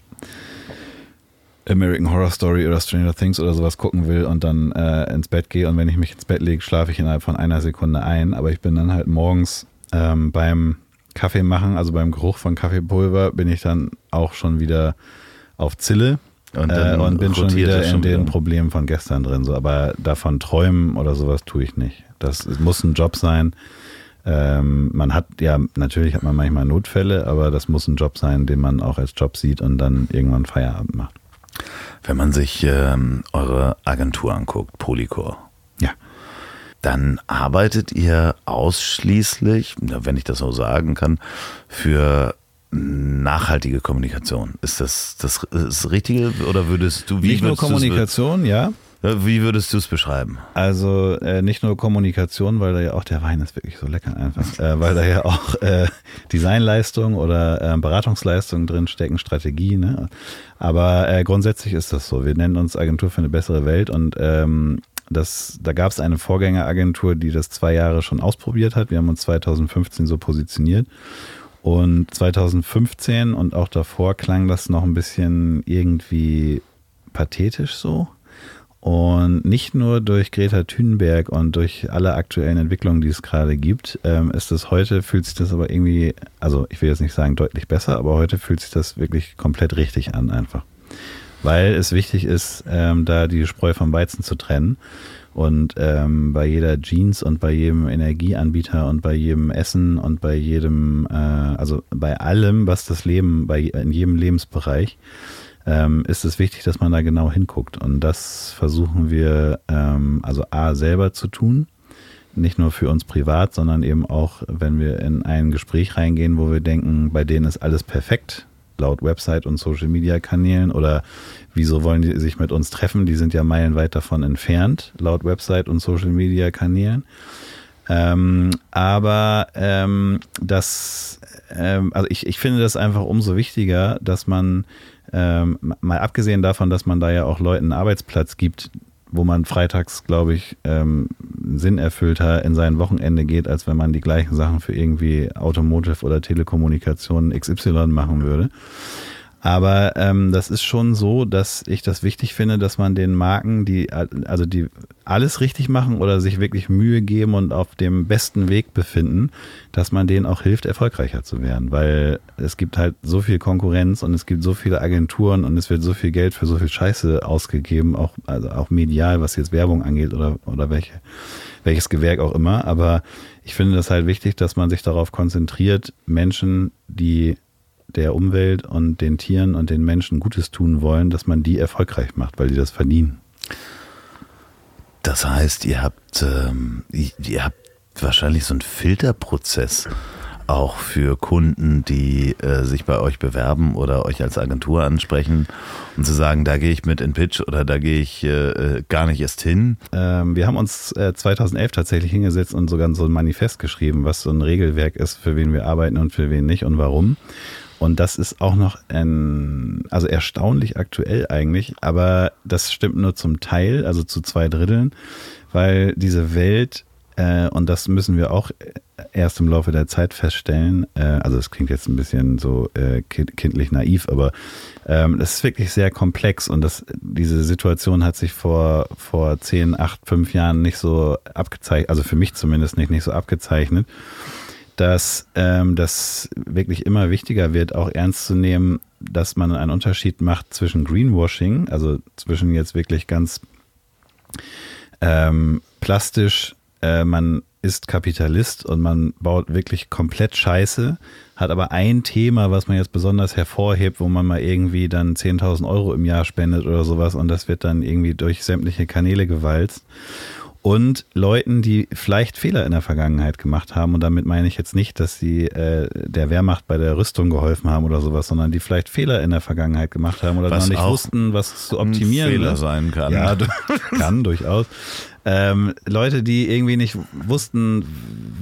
American Horror Story oder Stranger Things oder sowas gucken will und dann äh, ins Bett gehe und wenn ich mich ins Bett lege, schlafe ich innerhalb von einer Sekunde ein. Aber ich bin dann halt morgens ähm, beim Kaffee machen, also beim Geruch von Kaffeepulver, bin ich dann auch schon wieder auf Zille und, äh, und bin schon wieder in schon den wieder. Problemen von gestern drin. So, aber davon träumen oder sowas tue ich nicht. Das muss ein Job sein. Ähm, man hat ja, natürlich hat man manchmal Notfälle, aber das muss ein Job sein, den man auch als Job sieht und dann irgendwann Feierabend macht. Wenn man sich ähm, eure Agentur anguckt, Polycor. Ja. Dann arbeitet ihr ausschließlich, wenn ich das so sagen kann, für nachhaltige Kommunikation. Ist das das, das Richtige oder würdest du wie Nicht nur Kommunikation, ja. Wie würdest du es beschreiben? Also äh, nicht nur Kommunikation, weil da ja auch der Wein ist wirklich so lecker einfach, äh, weil da ja auch äh, Designleistung oder äh, Beratungsleistung drin stecken, Strategie. Ne? Aber äh, grundsätzlich ist das so. Wir nennen uns Agentur für eine bessere Welt und ähm, das, da gab es eine Vorgängeragentur, die das zwei Jahre schon ausprobiert hat. Wir haben uns 2015 so positioniert. Und 2015 und auch davor klang das noch ein bisschen irgendwie pathetisch so. Und nicht nur durch Greta Thunberg und durch alle aktuellen Entwicklungen, die es gerade gibt, ähm, ist es heute, fühlt sich das aber irgendwie, also ich will jetzt nicht sagen deutlich besser, aber heute fühlt sich das wirklich komplett richtig an einfach. Weil es wichtig ist, ähm, da die Spreu vom Weizen zu trennen. Und ähm, bei jeder Jeans und bei jedem Energieanbieter und bei jedem Essen und bei jedem, äh, also bei allem, was das Leben, bei in jedem Lebensbereich ähm, ist es wichtig, dass man da genau hinguckt. Und das versuchen wir ähm, also A selber zu tun, nicht nur für uns privat, sondern eben auch, wenn wir in ein Gespräch reingehen, wo wir denken, bei denen ist alles perfekt, laut Website und Social Media Kanälen oder wieso wollen die sich mit uns treffen? Die sind ja meilenweit davon entfernt, laut Website und Social Media Kanälen. Ähm, aber ähm, das, ähm, also ich, ich finde das einfach umso wichtiger, dass man ähm, mal abgesehen davon, dass man da ja auch Leuten einen Arbeitsplatz gibt, wo man freitags, glaube ich, ähm, sinnerfüllter in sein Wochenende geht, als wenn man die gleichen Sachen für irgendwie Automotive oder Telekommunikation XY machen würde. Aber ähm, das ist schon so, dass ich das wichtig finde, dass man den Marken, die also die alles richtig machen oder sich wirklich Mühe geben und auf dem besten Weg befinden, dass man denen auch hilft, erfolgreicher zu werden. Weil es gibt halt so viel Konkurrenz und es gibt so viele Agenturen und es wird so viel Geld für so viel Scheiße ausgegeben, auch, also auch medial, was jetzt Werbung angeht oder, oder welche, welches Gewerk auch immer. Aber ich finde das halt wichtig, dass man sich darauf konzentriert, Menschen, die der Umwelt und den Tieren und den Menschen Gutes tun wollen, dass man die erfolgreich macht, weil die das verdienen. Das heißt, ihr habt, ähm, ihr habt wahrscheinlich so einen Filterprozess auch für Kunden, die äh, sich bei euch bewerben oder euch als Agentur ansprechen und zu sagen, da gehe ich mit in Pitch oder da gehe ich äh, äh gar nicht erst hin? Ähm, wir haben uns äh, 2011 tatsächlich hingesetzt und sogar so ein Manifest geschrieben, was so ein Regelwerk ist, für wen wir arbeiten und für wen nicht und warum. Und das ist auch noch ein, also erstaunlich aktuell eigentlich, aber das stimmt nur zum Teil, also zu zwei Dritteln, weil diese Welt, äh, und das müssen wir auch erst im Laufe der Zeit feststellen, äh, also es klingt jetzt ein bisschen so äh, kindlich naiv, aber ähm, das ist wirklich sehr komplex und das, diese Situation hat sich vor, vor 10, 8, 5 Jahren nicht so abgezeichnet, also für mich zumindest nicht, nicht so abgezeichnet dass ähm, das wirklich immer wichtiger wird, auch ernst zu nehmen, dass man einen Unterschied macht zwischen Greenwashing, also zwischen jetzt wirklich ganz ähm, plastisch, äh, man ist Kapitalist und man baut wirklich komplett Scheiße, hat aber ein Thema, was man jetzt besonders hervorhebt, wo man mal irgendwie dann 10.000 Euro im Jahr spendet oder sowas und das wird dann irgendwie durch sämtliche Kanäle gewalzt und Leuten, die vielleicht Fehler in der Vergangenheit gemacht haben. Und damit meine ich jetzt nicht, dass sie äh, der Wehrmacht bei der Rüstung geholfen haben oder sowas, sondern die vielleicht Fehler in der Vergangenheit gemacht haben oder was noch nicht wussten, was zu optimieren. Ein Fehler sein kann. Ja, (laughs) kann durchaus ähm, Leute, die irgendwie nicht wussten,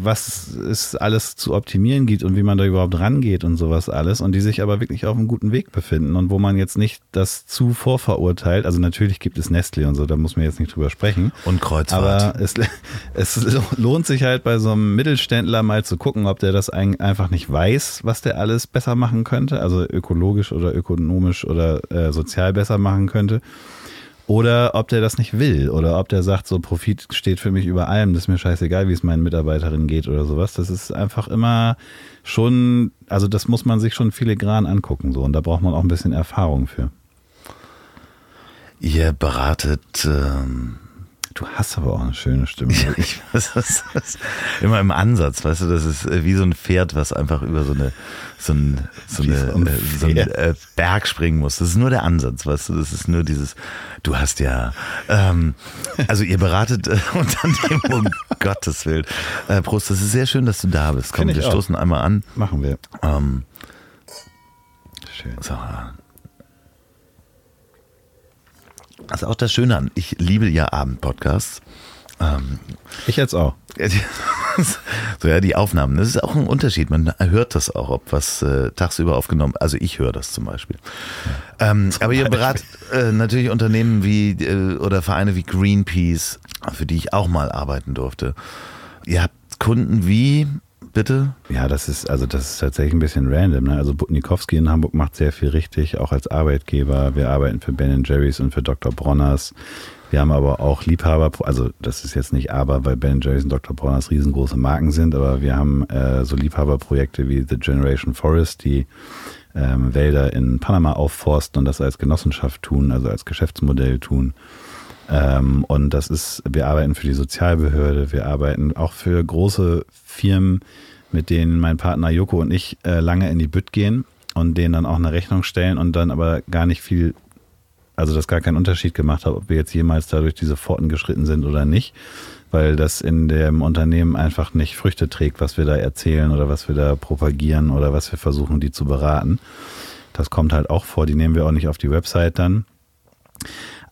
was es alles zu optimieren gibt und wie man da überhaupt rangeht und sowas alles und die sich aber wirklich auf einem guten Weg befinden und wo man jetzt nicht das zu vorverurteilt, also natürlich gibt es Nestle und so, da muss man jetzt nicht drüber sprechen. Und Kreuzfahrt. Aber es, (laughs) es lohnt sich halt bei so einem Mittelständler mal zu gucken, ob der das einfach nicht weiß, was der alles besser machen könnte, also ökologisch oder ökonomisch oder äh, sozial besser machen könnte oder ob der das nicht will oder ob der sagt, so Profit steht für mich über allem, das ist mir scheißegal, wie es meinen Mitarbeiterinnen geht oder sowas. Das ist einfach immer schon, also das muss man sich schon filigran angucken so und da braucht man auch ein bisschen Erfahrung für. Ihr beratet ähm, Du hast aber auch eine schöne Stimme. Ja, ich weiß, das ist immer im Ansatz, weißt du, das ist äh, wie so ein Pferd, was einfach über so eine so, ein, so, eine, so, ein, äh, so ein äh, Berg springen muss. Das ist nur der Ansatz, weißt du, das ist nur dieses, du hast ja, ähm, also ihr beratet äh, (laughs) Unternehmen, um Gottes Willen. Äh, Prost, das ist sehr schön, dass du da bist. Komm, wir auch. stoßen einmal an. Machen wir. Ähm, schön. So, das ist auch das Schöne an, ich liebe ja Abendpodcasts. Ähm, ich jetzt auch. (laughs) so ja, die Aufnahmen. Das ist auch ein Unterschied. Man hört das auch, ob was äh, tagsüber aufgenommen. Also ich höre das zum Beispiel. Ja. Ähm, zum aber ihr beratet äh, natürlich Unternehmen wie äh, oder Vereine wie Greenpeace, für die ich auch mal arbeiten durfte. Ihr habt Kunden wie bitte? Ja, das ist, also das ist tatsächlich ein bisschen random. Ne? Also Butnikowski in Hamburg macht sehr viel richtig, auch als Arbeitgeber. Wir arbeiten für Ben Jerry's und für Dr. Bronners. Wir haben aber auch Liebhaber, also das ist jetzt nicht aber, weil Ben Jerry's und Dr. Bronners riesengroße Marken sind, aber wir haben äh, so Liebhaberprojekte wie The Generation Forest, die ähm, Wälder in Panama aufforsten und das als Genossenschaft tun, also als Geschäftsmodell tun. Ähm, und das ist, wir arbeiten für die Sozialbehörde, wir arbeiten auch für große Firmen, mit denen mein Partner Joko und ich äh, lange in die Bütt gehen und denen dann auch eine Rechnung stellen und dann aber gar nicht viel, also das gar keinen Unterschied gemacht hat, ob wir jetzt jemals dadurch diese Pforten geschritten sind oder nicht, weil das in dem Unternehmen einfach nicht Früchte trägt, was wir da erzählen oder was wir da propagieren oder was wir versuchen, die zu beraten. Das kommt halt auch vor, die nehmen wir auch nicht auf die Website dann.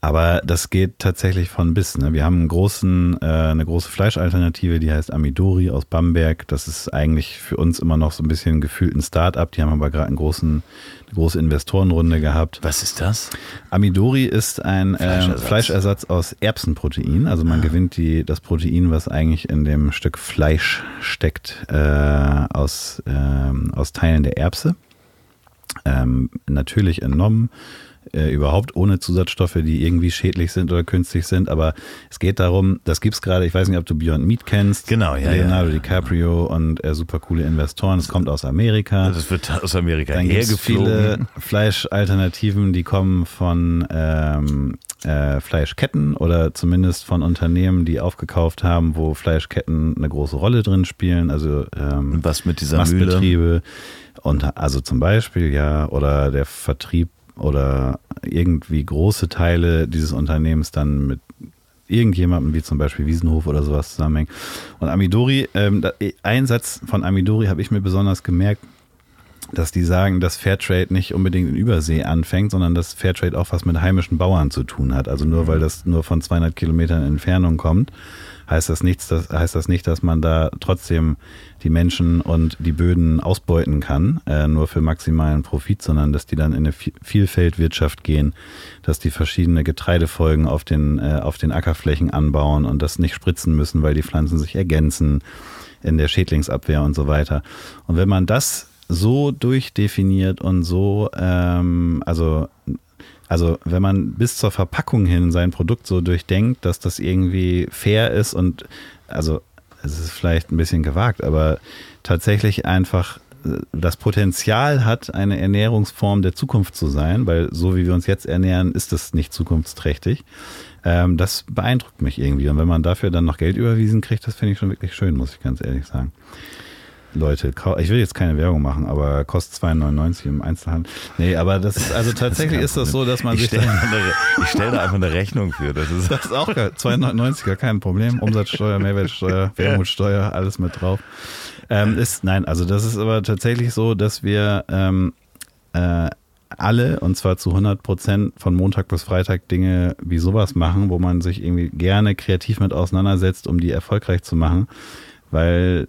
Aber das geht tatsächlich von bis. Ne? Wir haben einen großen, äh, eine große Fleischalternative, die heißt Amidori aus Bamberg. Das ist eigentlich für uns immer noch so ein bisschen gefühlt ein Start-up. Die haben aber gerade einen großen, eine große Investorenrunde gehabt. Was ist das? Amidori ist ein Fleischersatz, äh, Fleischersatz aus Erbsenprotein. Also man ah. gewinnt die, das Protein, was eigentlich in dem Stück Fleisch steckt, äh, aus, äh, aus Teilen der Erbse. Ähm, natürlich entnommen äh, überhaupt ohne Zusatzstoffe, die irgendwie schädlich sind oder künstlich sind. Aber es geht darum, das gibt es gerade, ich weiß nicht, ob du Beyond Meat kennst. Genau, ja. Leonardo ja. DiCaprio und äh, super coole Investoren. Es kommt aus Amerika. Das wird aus Amerika Dann gibt es viele Fleischalternativen, die kommen von ähm, äh, Fleischketten oder zumindest von Unternehmen, die aufgekauft haben, wo Fleischketten eine große Rolle drin spielen. Also ähm, was mit dieser Mastbetriebe. Mühle? Und also zum Beispiel, ja, oder der Vertrieb oder irgendwie große Teile dieses Unternehmens dann mit irgendjemandem wie zum Beispiel Wiesenhof oder sowas zusammenhängt. Und Amidori, ähm, ein Satz von Amidori habe ich mir besonders gemerkt, dass die sagen, dass Fairtrade nicht unbedingt in Übersee anfängt, sondern dass Fairtrade auch was mit heimischen Bauern zu tun hat. Also nur weil das nur von 200 Kilometern Entfernung kommt, heißt das nichts, das heißt das nicht, dass man da trotzdem die Menschen und die Böden ausbeuten kann, äh, nur für maximalen Profit, sondern dass die dann in eine Vielfeldwirtschaft gehen, dass die verschiedene Getreidefolgen auf den, äh, auf den Ackerflächen anbauen und das nicht spritzen müssen, weil die Pflanzen sich ergänzen in der Schädlingsabwehr und so weiter. Und wenn man das so durchdefiniert und so, ähm, also also wenn man bis zur Verpackung hin sein Produkt so durchdenkt, dass das irgendwie fair ist und also es ist vielleicht ein bisschen gewagt, aber tatsächlich einfach äh, das Potenzial hat, eine Ernährungsform der Zukunft zu sein, weil so wie wir uns jetzt ernähren, ist das nicht zukunftsträchtig. Ähm, das beeindruckt mich irgendwie. Und wenn man dafür dann noch Geld überwiesen kriegt, das finde ich schon wirklich schön, muss ich ganz ehrlich sagen. Leute, ich will jetzt keine Werbung machen, aber kostet 2,99 im Einzelhandel. Nee, aber das ist, also (laughs) tatsächlich ist das so, dass man ich sich. Stell eine, ich stelle da einfach eine Rechnung für. Das ist, (laughs) das ist auch geil. 2,99 gar kein Problem. Umsatzsteuer, Mehrwertsteuer, (laughs) Wermutsteuer, alles mit drauf. Ähm, ist, nein, also das ist aber tatsächlich so, dass wir ähm, äh, alle, und zwar zu 100 Prozent von Montag bis Freitag Dinge wie sowas machen, wo man sich irgendwie gerne kreativ mit auseinandersetzt, um die erfolgreich zu machen, weil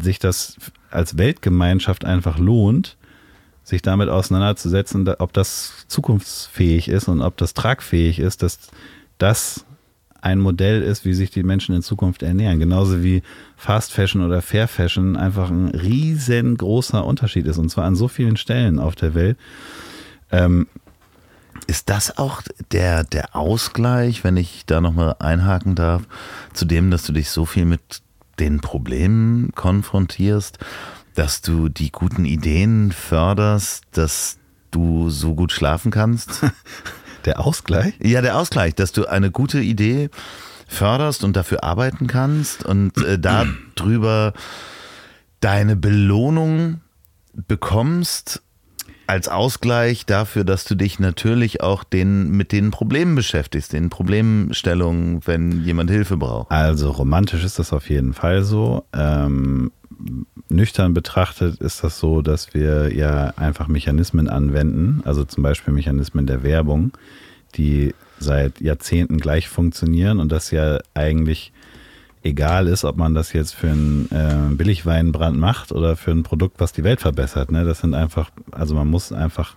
sich das als Weltgemeinschaft einfach lohnt, sich damit auseinanderzusetzen, ob das zukunftsfähig ist und ob das tragfähig ist, dass das ein Modell ist, wie sich die Menschen in Zukunft ernähren. Genauso wie Fast Fashion oder Fair Fashion einfach ein riesengroßer Unterschied ist und zwar an so vielen Stellen auf der Welt. Ähm, ist das auch der, der Ausgleich, wenn ich da nochmal einhaken darf, zu dem, dass du dich so viel mit den Problemen konfrontierst, dass du die guten Ideen förderst, dass du so gut schlafen kannst? (laughs) Der Ausgleich? Ja, der Ausgleich, dass du eine gute Idee förderst und dafür arbeiten kannst und äh, (clears throat) darüber deine Belohnung bekommst als Ausgleich dafür, dass du dich natürlich auch den, mit den Problemen beschäftigst, den Problemstellungen, wenn jemand Hilfe braucht. Also romantisch ist das auf jeden Fall so. Ähm, nüchtern betrachtet ist das so, dass wir ja einfach Mechanismen anwenden, also zum Beispiel Mechanismen der Werbung, die seit Jahrzehnten gleich funktionieren und das ja eigentlich egal ist, ob man das jetzt für einen äh, Billigweinbrand macht oder für ein Produkt, was die Welt verbessert. Ne? Das sind einfach, also man muss einfach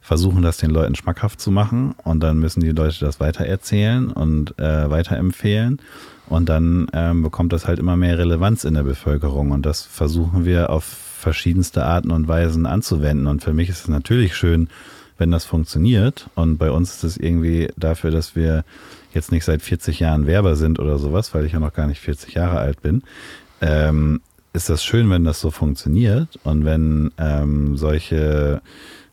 versuchen, das den Leuten schmackhaft zu machen und dann müssen die Leute das weitererzählen und äh, weiterempfehlen und dann ähm, bekommt das halt immer mehr Relevanz in der Bevölkerung und das versuchen wir auf verschiedenste Arten und Weisen anzuwenden und für mich ist es natürlich schön, wenn das funktioniert und bei uns ist es irgendwie dafür, dass wir jetzt nicht seit 40 Jahren Werber sind oder sowas, weil ich ja noch gar nicht 40 Jahre alt bin, ähm, ist das schön, wenn das so funktioniert und wenn ähm, solche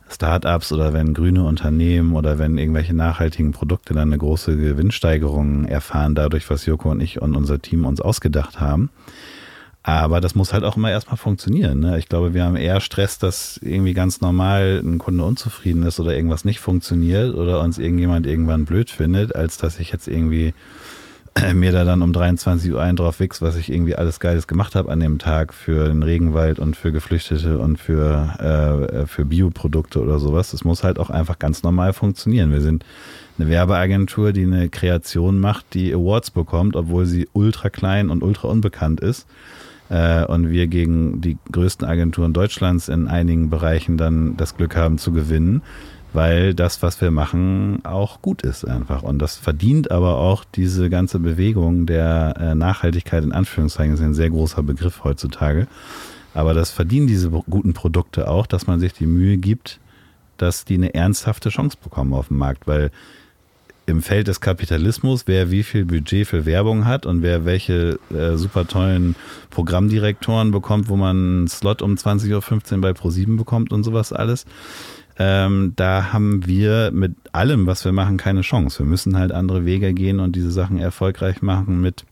Startups oder wenn grüne Unternehmen oder wenn irgendwelche nachhaltigen Produkte dann eine große Gewinnsteigerung erfahren, dadurch, was Joko und ich und unser Team uns ausgedacht haben. Aber das muss halt auch immer erstmal funktionieren. Ne? Ich glaube, wir haben eher Stress, dass irgendwie ganz normal ein Kunde unzufrieden ist oder irgendwas nicht funktioniert oder uns irgendjemand irgendwann blöd findet, als dass ich jetzt irgendwie mir da dann um 23 Uhr ein drauf wichs, was ich irgendwie alles Geiles gemacht habe an dem Tag für den Regenwald und für Geflüchtete und für, äh, für Bioprodukte oder sowas. Das muss halt auch einfach ganz normal funktionieren. Wir sind eine Werbeagentur, die eine Kreation macht, die Awards bekommt, obwohl sie ultra klein und ultra unbekannt ist äh, und wir gegen die größten Agenturen Deutschlands in einigen Bereichen dann das Glück haben zu gewinnen, weil das, was wir machen, auch gut ist einfach. Und das verdient aber auch diese ganze Bewegung der äh, Nachhaltigkeit in Anführungszeichen, ist ein sehr großer Begriff heutzutage. Aber das verdienen diese guten Produkte auch, dass man sich die Mühe gibt, dass die eine ernsthafte Chance bekommen auf dem Markt, weil im Feld des Kapitalismus, wer wie viel Budget für Werbung hat und wer welche äh, super tollen Programmdirektoren bekommt, wo man einen Slot um 20.15 Uhr bei Pro7 bekommt und sowas alles. Ähm, da haben wir mit allem, was wir machen, keine Chance. Wir müssen halt andere Wege gehen und diese Sachen erfolgreich machen mit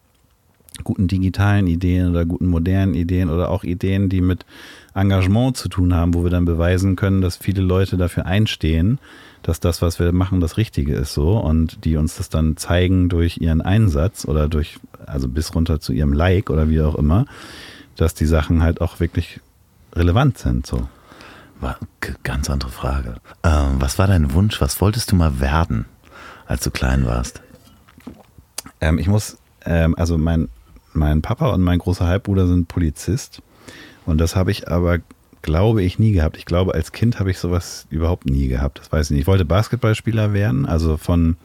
guten digitalen Ideen oder guten modernen Ideen oder auch Ideen, die mit Engagement zu tun haben, wo wir dann beweisen können, dass viele Leute dafür einstehen, dass das, was wir machen, das Richtige ist so und die uns das dann zeigen durch ihren Einsatz oder durch, also bis runter zu ihrem Like oder wie auch immer, dass die Sachen halt auch wirklich relevant sind so. War, ganz andere Frage. Ähm, was war dein Wunsch? Was wolltest du mal werden, als du klein warst? Ähm, ich muss, ähm, also mein, mein Papa und mein großer Halbbruder sind Polizist. Und das habe ich aber, glaube ich, nie gehabt. Ich glaube, als Kind habe ich sowas überhaupt nie gehabt. Das weiß ich nicht. Ich wollte Basketballspieler werden, also von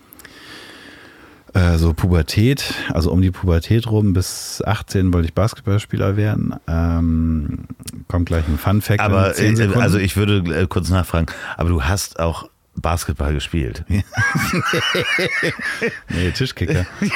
äh, so Pubertät, also um die Pubertät rum bis 18 wollte ich Basketballspieler werden. Ähm, kommt gleich ein Fun Fact. Aber äh, also ich würde äh, kurz nachfragen, aber du hast auch Basketball gespielt. (laughs) nee, Tischkicker. (laughs) ich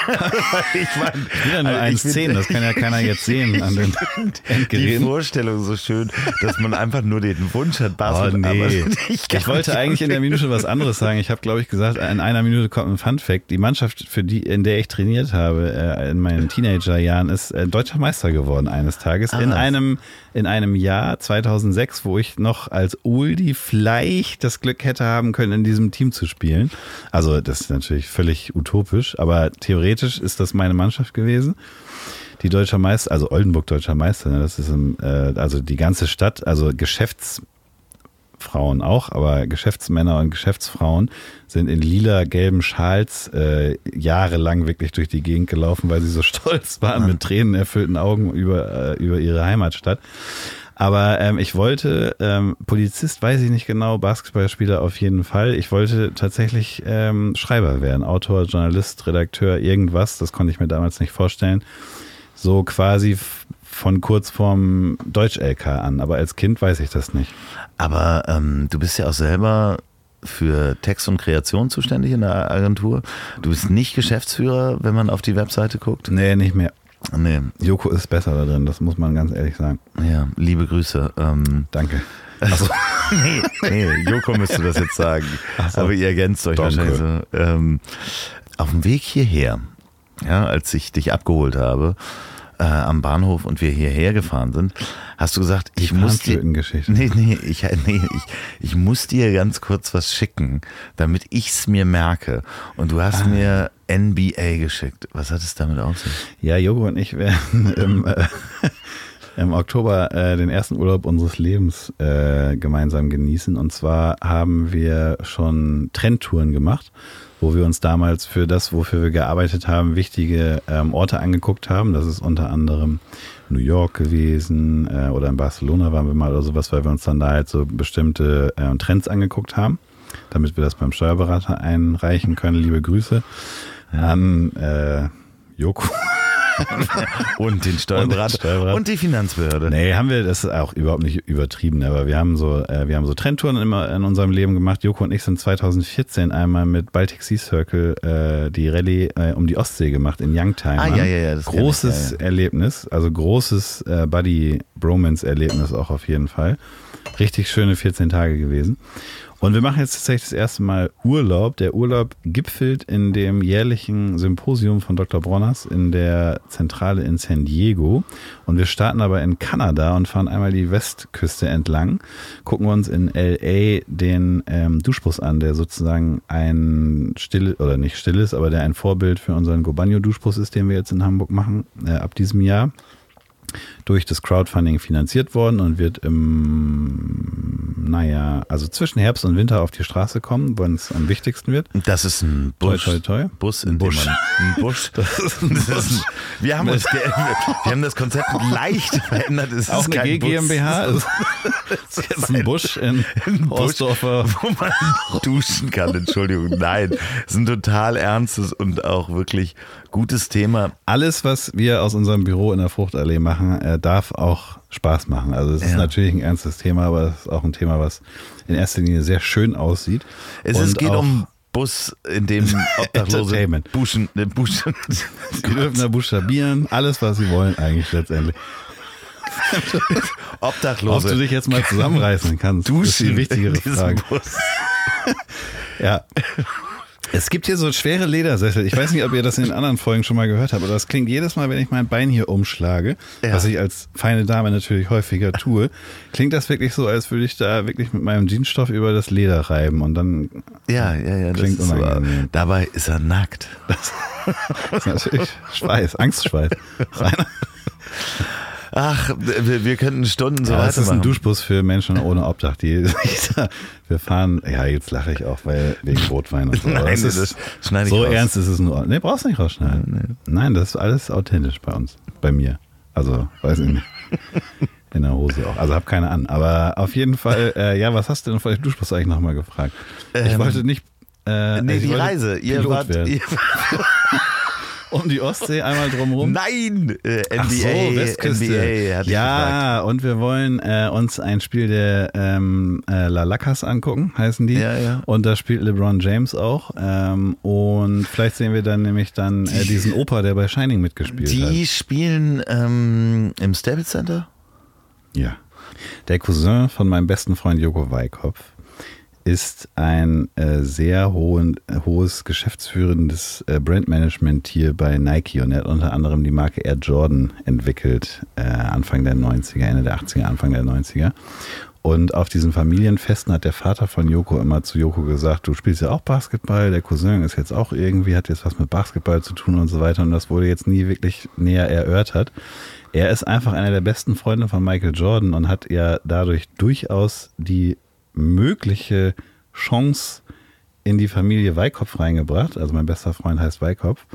meine, wieder nur also 1,10, das kann ja keiner jetzt sehen an den (laughs) Endgeräten. Die Vorstellung so schön, dass man einfach nur den Wunsch hat, Basketball. Oh, nee. ich, ich wollte eigentlich in der Minute was anderes sagen. Ich habe, glaube ich, gesagt, in einer Minute kommt ein Fun Fact. Die Mannschaft, für die, in der ich trainiert habe, äh, in meinen Teenagerjahren, ist äh, deutscher Meister geworden eines Tages. Ah, in einem, in einem Jahr 2006, wo ich noch als Uldi vielleicht das Glück hätte haben können, in diesem Team zu spielen. Also das ist natürlich völlig utopisch, aber theoretisch ist das meine Mannschaft gewesen. Die deutscher Meister, also Oldenburg deutscher Meister, ne, das ist im, äh, also die ganze Stadt, also Geschäftsfrauen auch, aber Geschäftsmänner und Geschäftsfrauen sind in lila gelben Schals äh, jahrelang wirklich durch die Gegend gelaufen, weil sie so (laughs) stolz waren mit Tränen erfüllten Augen über, äh, über ihre Heimatstadt. Aber ähm, ich wollte, ähm, Polizist weiß ich nicht genau, Basketballspieler auf jeden Fall. Ich wollte tatsächlich ähm, Schreiber werden, Autor, Journalist, Redakteur, irgendwas. Das konnte ich mir damals nicht vorstellen. So quasi von kurz vorm Deutsch-LK an. Aber als Kind weiß ich das nicht. Aber ähm, du bist ja auch selber für Text und Kreation zuständig in der Agentur. Du bist nicht Geschäftsführer, wenn man auf die Webseite guckt? Nee, nicht mehr. Nee. Joko ist besser da drin, das muss man ganz ehrlich sagen. Ja, liebe Grüße. Ähm, Danke. Also, (laughs) nee, nee, Joko müsste das jetzt sagen. So. Aber ihr ergänzt euch Danke. wahrscheinlich so. Ähm, auf dem Weg hierher, ja, als ich dich abgeholt habe, äh, am Bahnhof und wir hierher gefahren sind, hast du gesagt, ich muss dir, nee, nee, ich, nee ich, ich muss dir ganz kurz was schicken, damit ich es mir merke. Und du hast ah. mir NBA geschickt. Was hat es damit auf sich? Ja, Jogo und ich werden (laughs) im, äh, im Oktober äh, den ersten Urlaub unseres Lebens äh, gemeinsam genießen. Und zwar haben wir schon Trendtouren gemacht wo wir uns damals für das, wofür wir gearbeitet haben, wichtige ähm, Orte angeguckt haben. Das ist unter anderem New York gewesen äh, oder in Barcelona waren wir mal oder sowas, weil wir uns dann da halt so bestimmte äh, Trends angeguckt haben, damit wir das beim Steuerberater einreichen können. Liebe Grüße an äh, Joko. Und den Steuerberater und, Steuerberater. und die Finanzbehörde. Nee, haben wir, das ist auch überhaupt nicht übertrieben, aber wir haben so, äh, wir haben so Trendtouren immer in unserem Leben gemacht. Joko und ich sind 2014 einmal mit Baltic Sea Circle äh, die Rallye äh, um die Ostsee gemacht in Youngtime. Ah, ja, ja, ja. Das großes ich, ja, ja. Erlebnis, also großes äh, Buddy-Bromance-Erlebnis auch auf jeden Fall. Richtig schöne 14 Tage gewesen. Und wir machen jetzt tatsächlich das erste Mal Urlaub. Der Urlaub gipfelt in dem jährlichen Symposium von Dr. Bronners in der Zentrale in San Diego. Und wir starten aber in Kanada und fahren einmal die Westküste entlang, gucken uns in LA den ähm, Duschbus an, der sozusagen ein stilles, oder nicht stilles, aber der ein Vorbild für unseren Gobanio-Duschbus ist, den wir jetzt in Hamburg machen, äh, ab diesem Jahr durch das Crowdfunding finanziert worden und wird im, naja, also zwischen Herbst und Winter auf die Straße kommen, wann es am wichtigsten wird. Das ist ein Bus, toi, toi, toi. Bus in Busch. Man, ein Busch. (laughs) Das ist ein, das ist ein, wir, haben uns, (laughs) wir haben das Konzept leicht verändert. Es auch ist eine GmbH. (laughs) Es ist jetzt ein Busch in, in Ostdorfer. Wo man duschen kann, Entschuldigung. Nein, es ist ein total ernstes und auch wirklich gutes Thema. Alles, was wir aus unserem Büro in der Fruchtallee machen, äh, darf auch Spaß machen. Also es ja. ist natürlich ein ernstes Thema, aber es ist auch ein Thema, was in erster Linie sehr schön aussieht. Es, es geht um Bus, in dem (laughs) Obdachlose buschen, äh, buschen. (laughs) Sie dürfen da buchstabieren, alles, was sie wollen eigentlich letztendlich. (laughs) Obdachlose. Ob du dich jetzt mal zusammenreißen kannst, duschen ist die wichtigere Frage. Ja. Es gibt hier so schwere Ledersessel. Ich weiß nicht, ob ihr das in den anderen Folgen schon mal gehört habt, aber das klingt jedes Mal, wenn ich mein Bein hier umschlage, ja. was ich als feine Dame natürlich häufiger tue, klingt das wirklich so, als würde ich da wirklich mit meinem Jeansstoff über das Leder reiben und dann ja, ja, ja, klingt das ist unangenehm. Aber, dabei ist er nackt. Das, das (laughs) ist natürlich Schweiß, Angstschweiß. (laughs) Ach, wir, wir könnten Stunden so ja, weitermachen. Das ist ein Duschbus für Menschen ohne Obdach. Die, (laughs) wir fahren, ja, jetzt lache ich auch, weil wegen Rotwein und so. (laughs) Nein, das ist, das schneide ich So raus. ernst ist es nur. Nee, brauchst du nicht rausschneiden. Nee. Nein, das ist alles authentisch bei uns, bei mir. Also, weiß ich nicht. (laughs) In der Hose auch. Also hab keine an. Aber auf jeden Fall, äh, ja, was hast du denn vor dem Duschbus eigentlich nochmal gefragt? Ich ähm, wollte nicht. Äh, nee, die Reise. Ihr wart, ihr um die Ostsee einmal drumherum? Nein! Äh, NBA, Ach so, Westküste. NBA, ja, und wir wollen äh, uns ein Spiel der ähm, äh, La Lacas angucken, heißen die. Ja, ja. Und da spielt LeBron James auch. Ähm, und vielleicht sehen wir dann nämlich dann äh, diesen Opa, der bei Shining mitgespielt die hat. Die spielen ähm, im Staples Center? Ja. Der Cousin von meinem besten Freund Joko Weikopf ist ein äh, sehr hohen, hohes geschäftsführendes äh, Brandmanagement hier bei Nike und er hat unter anderem die Marke Air Jordan entwickelt, äh, Anfang der 90er, Ende der 80er, Anfang der 90er. Und auf diesen Familienfesten hat der Vater von Joko immer zu Joko gesagt, du spielst ja auch Basketball, der Cousin ist jetzt auch irgendwie, hat jetzt was mit Basketball zu tun und so weiter. Und das wurde jetzt nie wirklich näher erörtert. Er ist einfach einer der besten Freunde von Michael Jordan und hat ja dadurch durchaus die mögliche Chance in die Familie Weikopf reingebracht. Also mein bester Freund heißt Weikopf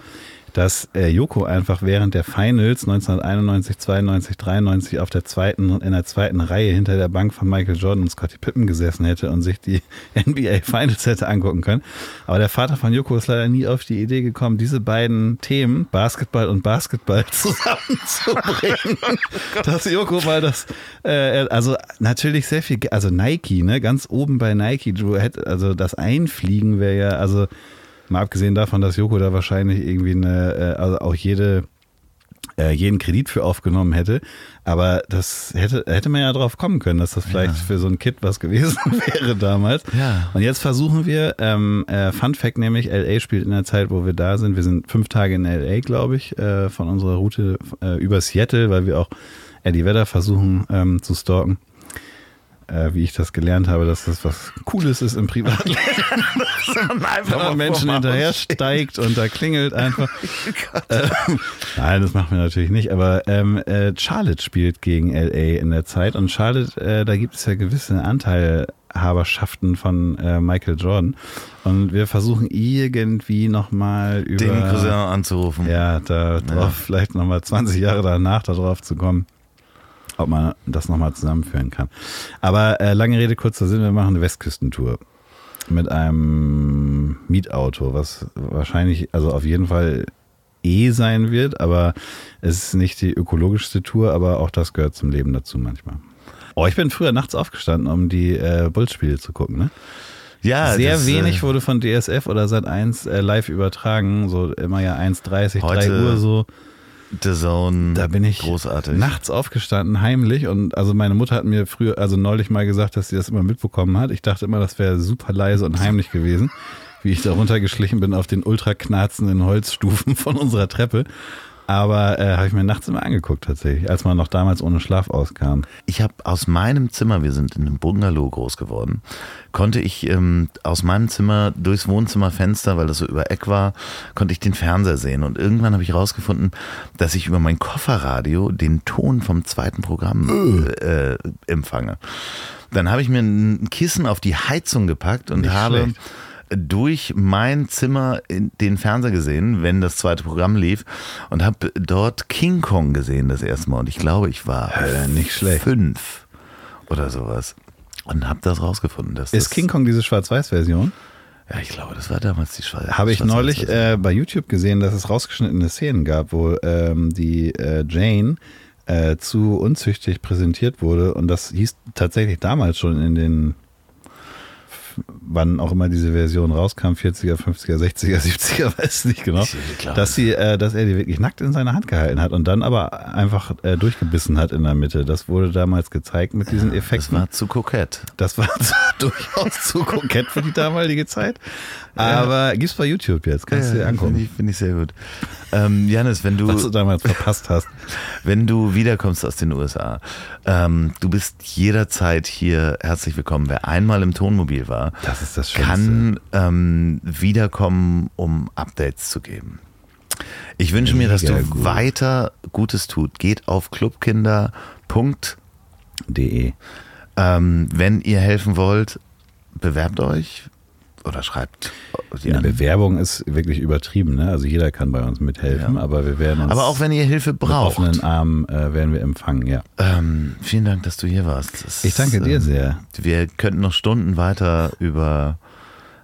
dass äh, Joko einfach während der Finals 1991, 92, 93 auf der zweiten, in der zweiten Reihe hinter der Bank von Michael Jordan und Scottie Pippen gesessen hätte und sich die (laughs) NBA Finals hätte angucken können. Aber der Vater von Joko ist leider nie auf die Idee gekommen, diese beiden Themen, Basketball und Basketball, (laughs) zusammenzubringen. (laughs) dass Joko mal das, äh, also natürlich sehr viel, also Nike, ne, ganz oben bei Nike, hättest, also das Einfliegen wäre ja, also Mal abgesehen davon, dass Joko da wahrscheinlich irgendwie eine, äh, also auch jede, äh, jeden Kredit für aufgenommen hätte. Aber das hätte, hätte man ja drauf kommen können, dass das vielleicht ja. für so ein Kid was gewesen (laughs) wäre damals. Ja. Und jetzt versuchen wir, ähm, äh, Fun Fact nämlich, LA spielt in der Zeit, wo wir da sind. Wir sind fünf Tage in LA, glaube ich, äh, von unserer Route äh, über Seattle, weil wir auch Eddie Vedder versuchen ähm, zu stalken äh, wie ich das gelernt habe, dass das was Cooles ist im Privatleben. (laughs) Wenn man Menschen hinterher steigt und da klingelt einfach. (laughs) äh, nein, das machen wir natürlich nicht. Aber ähm, äh, Charlotte spielt gegen LA in der Zeit und Charlotte, äh, da gibt es ja gewisse Anteilhaberschaften von äh, Michael Jordan. Und wir versuchen irgendwie nochmal über. Den Cousin anzurufen. Ja, da drauf, ja. vielleicht nochmal 20 Jahre danach darauf zu kommen ob man das nochmal zusammenführen kann. Aber äh, lange Rede, kurzer Sinn, wir machen eine Westküstentour mit einem Mietauto, was wahrscheinlich, also auf jeden Fall eh sein wird, aber es ist nicht die ökologischste Tour, aber auch das gehört zum Leben dazu manchmal. Oh, ich bin früher nachts aufgestanden, um die äh, Bulls-Spiele zu gucken, ne? Ja, sehr das, wenig äh, wurde von DSF oder seit 1 äh, live übertragen, so immer ja 1.30, 3 Uhr so. The Zone. Da bin ich großartig. nachts aufgestanden, heimlich. Und also meine Mutter hat mir früher, also neulich mal gesagt, dass sie das immer mitbekommen hat. Ich dachte immer, das wäre super leise und heimlich gewesen, wie ich da runtergeschlichen bin auf den ultra knarzenden Holzstufen (laughs) von unserer Treppe. Aber äh, habe ich mir nachts immer angeguckt tatsächlich, als man noch damals ohne Schlaf auskam. Ich habe aus meinem Zimmer, wir sind in einem Bungalow groß geworden, konnte ich ähm, aus meinem Zimmer durchs Wohnzimmerfenster, weil das so über Eck war, konnte ich den Fernseher sehen. Und irgendwann habe ich herausgefunden, dass ich über mein Kofferradio den Ton vom zweiten Programm äh, empfange. Dann habe ich mir ein Kissen auf die Heizung gepackt und Nicht habe schlecht durch mein Zimmer den Fernseher gesehen, wenn das zweite Programm lief und habe dort King Kong gesehen das erste Mal und ich glaube, ich war äh, nicht schlecht. fünf oder sowas und habe das rausgefunden. Dass Ist King Kong diese Schwarz-Weiß-Version? Ja, ich glaube, das war damals die Schwarz. Habe ich neulich äh, bei YouTube gesehen, dass es rausgeschnittene Szenen gab, wo ähm, die äh, Jane äh, zu unzüchtig präsentiert wurde und das hieß tatsächlich damals schon in den wann auch immer diese Version rauskam, 40er, 50er, 60er, 70er, weiß nicht genau, dass sie, äh, dass er die wirklich nackt in seiner Hand gehalten hat und dann aber einfach äh, durchgebissen hat in der Mitte. Das wurde damals gezeigt mit diesen Effekten. Das war zu kokett. Das war (laughs) durchaus zu kokett für die damalige Zeit. Aber gibt's bei YouTube jetzt, kannst du dir angucken. Finde ich, find ich sehr gut. Ähm, Janis, wenn du, Was du damals verpasst hast. (laughs) wenn du wiederkommst aus den USA, ähm, du bist jederzeit hier herzlich willkommen. Wer einmal im Tonmobil war, Das ist das Schönste. kann ähm, wiederkommen, um Updates zu geben. Ich wünsche mir, dass du gut. weiter Gutes tut. Geht auf clubkinder. De. Ähm, wenn ihr helfen wollt, bewerbt euch oder schreibt die Die an. Bewerbung ist wirklich übertrieben, ne? Also jeder kann bei uns mithelfen, Ja. aber wir werden uns Aber auch wenn ihr Hilfe mit braucht. offenen Armen äh, werden wir empfangen, ja. Ähm, vielen Dank, dass du hier warst. Das, Ich danke dir ähm, sehr. Wir könnten noch Stunden weiter über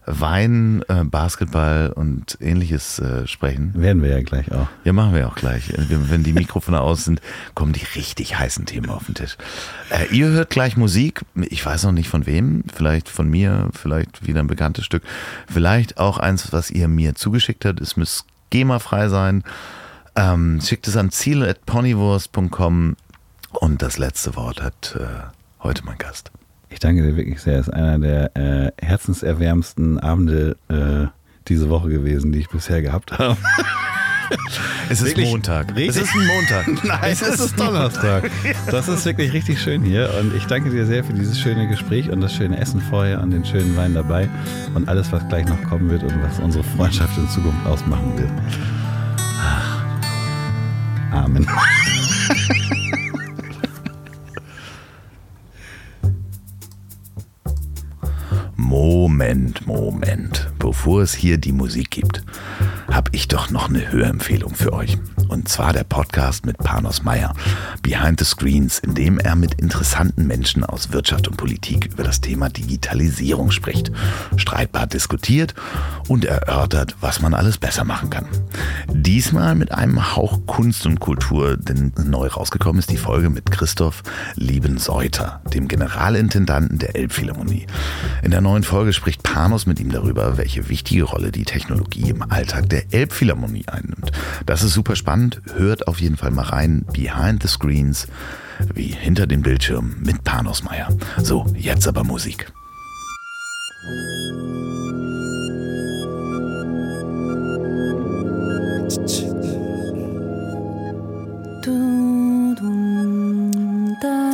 Wein, äh, Basketball und ähnliches äh, sprechen. Werden wir ja gleich auch. Ja, machen wir auch gleich. Äh, Wenn die Mikrofone aus sind, kommen die richtig heißen Themen auf den Tisch. Äh, ihr hört gleich Musik. Ich weiß noch nicht von wem. Vielleicht von mir, vielleicht wieder ein bekanntes Stück. Vielleicht auch eins, was ihr mir zugeschickt habt. Es muss GEMA-frei sein. Ähm, schickt es an ziel.ponywurst.com und das letzte Wort hat heute mein Gast. Ich danke dir wirklich sehr. Es ist einer der äh, herzenserwärmendsten Abende äh, diese Woche gewesen, die ich bisher gehabt habe. (laughs) Es ist Wirklich Montag. richtig- (laughs) Es ist ein Montag. Nein, es ist Donnerstag. Das ist wirklich richtig schön hier und ich danke dir sehr für dieses schöne Gespräch und das schöne Essen vorher und den schönen Wein dabei und alles, was gleich noch kommen wird und was unsere Freundschaft in Zukunft ausmachen wird. Ach. Amen. Moment, Moment. Bevor es hier die Musik gibt, habe ich doch noch eine Hörempfehlung für euch. Und zwar der Podcast mit Panos Meyer, Behind the Screens, in dem er mit interessanten Menschen aus Wirtschaft und Politik über das Thema Digitalisierung spricht, streitbar diskutiert und erörtert, was man alles besser machen kann. Diesmal mit einem Hauch Kunst und Kultur, denn neu rausgekommen ist die Folge mit Christoph Liebenseuter, dem Generalintendanten der Elbphilharmonie. In der neuen Folge spricht Panos mit ihm darüber, welche wichtige Rolle die Technologie im Alltag der Elbphilharmonie einnimmt. Das ist super spannend spannend. Hört auf jeden Fall mal rein. Behind the Screens, wie hinter dem Bildschirm mit Panos Meyer. So, jetzt aber Musik. Du, du, da,